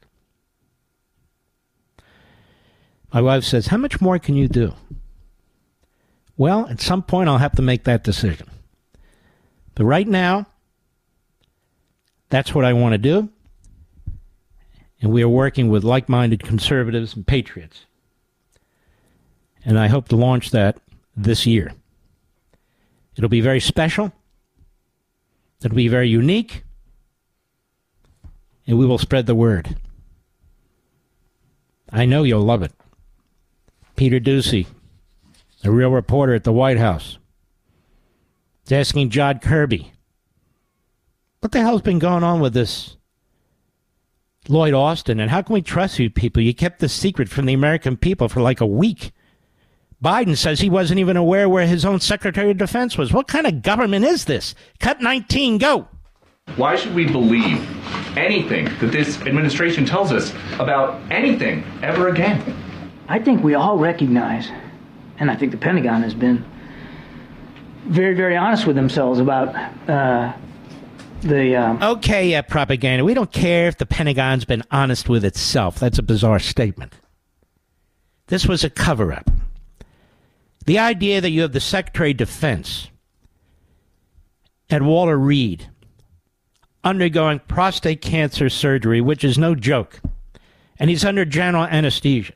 S1: My wife says, How much more can you do? Well, at some point, I'll have to make that decision. But right now, that's what I want to do. And we are working with like minded conservatives and patriots. And I hope to launch that this year. It'll be very special. It'll be very unique. And we will spread the word. I know you'll love it. Peter Doocy, a real reporter at the White House, is asking John Kirby, what the hell's been going on with this Lloyd Austin, and how can we trust you people? You kept this secret from the American people for like a week. Biden says he wasn't even aware where his own Secretary of Defense was. What kind of government is this? Cut 19, go.
S12: Why should we believe anything that this administration tells us about anything ever again?
S13: I think we all recognize, and I think the Pentagon has been very, very honest with themselves about uh, the. Um,
S1: Okay, yeah, propaganda. We don't care if the Pentagon's been honest with itself. That's a bizarre statement. This was a cover up. The idea that you have the Secretary of Defense at Walter Reed undergoing prostate cancer surgery, which is no joke, and he's under general anesthesia.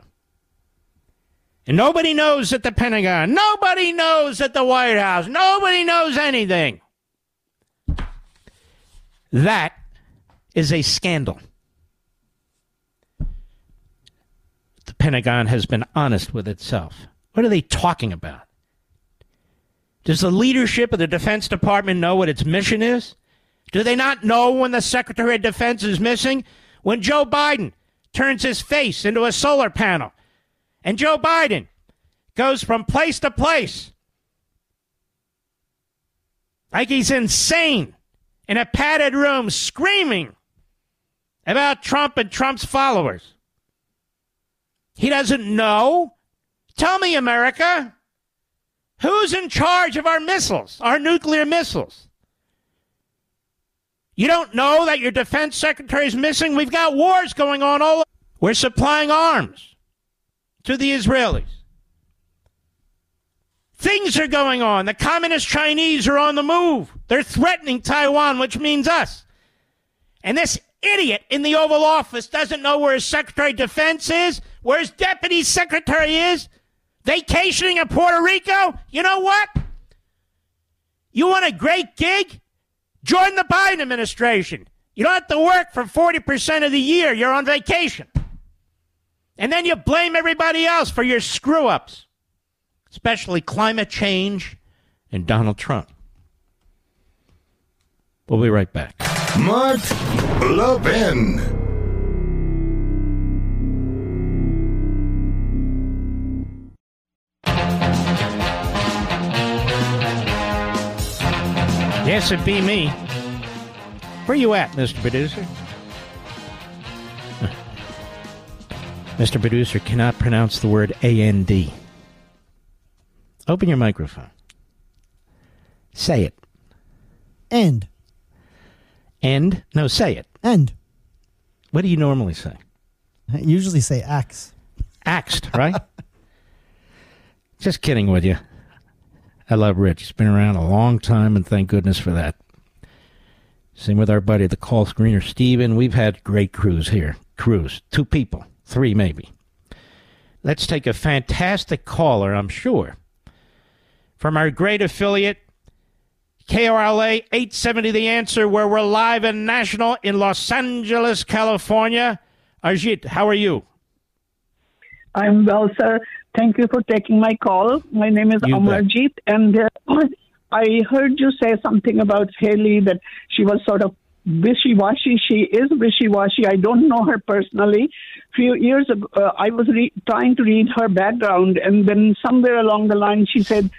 S1: And nobody knows at the Pentagon, nobody knows at the White House, nobody knows anything. That is a scandal. The Pentagon has been honest with itself. What are they talking about? Does the leadership of the Defense Department know what its mission is? Do they not know when the Secretary of Defense is missing? When Joe Biden turns his face into a solar panel and Joe Biden goes from place to place like he's insane in a padded room screaming about Trump and Trump's followers. He doesn't know. Tell me, America, who's in charge of our missiles, our nuclear missiles? You don't know that your defense secretary is missing? We've got wars going on all. We're supplying arms to the Israelis. Things are going on. The communist Chinese are on the move. They're threatening Taiwan, which means us. And this idiot in the Oval Office doesn't know where his Secretary of Defense is, where his Deputy Secretary is, vacationing in Puerto Rico. You know what? You want a great gig? Join the Biden administration. You don't have to work for 40% of the year. You're on vacation. And then you blame everybody else for your screw ups, especially climate change and Donald Trump. We'll be right back.
S4: Mark Levin.
S1: Yes, it be me. Where you at, Mr. Producer? Mr. Producer cannot pronounce the word A-N-D. Open your microphone. Say it.
S14: End.
S1: End? No, say it.
S14: End.
S1: What do you normally say?
S14: I usually say axe.
S1: Axed, right? Just kidding with you. I love Rich. He's been around a long time, and thank goodness for that. Same with our buddy, the call screener, Steven. We've had great crews here. Crews. Two people. Three, maybe. Let's take a fantastic caller, I'm sure. From our great affiliate, KRLA 870 The Answer, where we're live and national in Los Angeles, California. Ajit, how are you?
S15: I'm well, sir. Thank you for taking my call. My name is
S1: You bet.
S15: Amarjeet, and uh, I heard you say something about Haley that she was sort of wishy-washy. She is wishy-washy. I don't know her personally. Few years ago, uh, I was re- trying to read her background, and then somewhere along the line, she said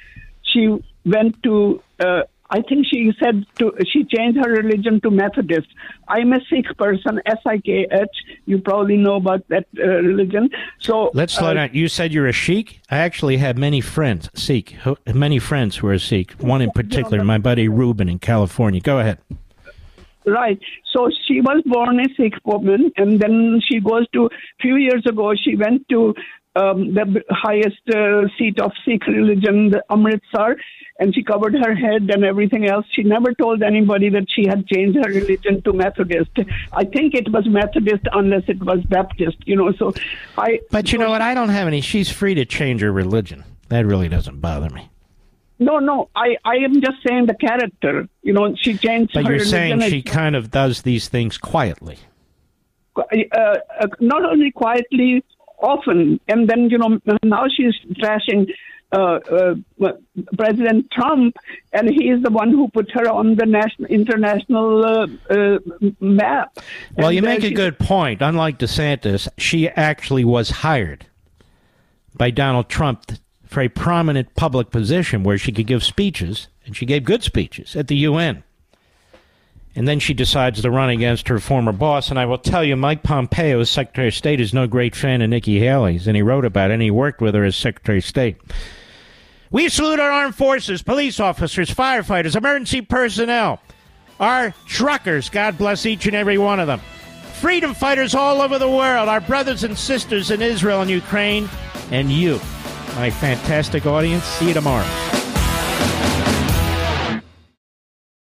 S15: she went to. Uh, I think she said to she changed her religion to Methodist. I'm a Sikh person, S I K H. You probably know about that uh, religion. So
S1: Let's slow
S15: uh,
S1: down. You said you're a Sikh. I actually have many friends, Sikh, many friends who are Sikh. One in particular, my buddy Ruben in California. Go ahead.
S15: Right. So she was born a Sikh woman, and then she goes to. Few years ago, she went to um, the highest uh, seat of Sikh religion, the Amritsar, and she covered her head and everything else. She never told anybody that she had changed her religion to Methodist. I think it was Methodist unless it was Baptist. You know. So I.
S1: But you know what? I don't have any. She's free to change her religion. That really doesn't bother me.
S15: No, no. I I am just saying the character. You know, she changed
S1: But
S15: her
S1: you're saying she kind of does these things quietly.
S15: uh, uh, not only quietly, often, and then you know now she's trashing uh, uh, President Trump, and he is the one who put her on the national international uh, uh, map.
S1: Well,
S15: And,
S1: you make a good point. Unlike DeSantis, she actually was hired by Donald Trump for a prominent public position where she could give speeches, and she gave good speeches at the UN. And then she decides to run against her former boss. And I will tell you, Mike Pompeo, Secretary of State, is no great fan of Nikki Haley's, and he wrote about it, and he worked with her as Secretary of State. We salute our armed forces, police officers, firefighters, emergency personnel, our truckers. God bless each and every one of them. Freedom fighters all over the world, our brothers and sisters in Israel and Ukraine, and you, my fantastic audience. See you tomorrow.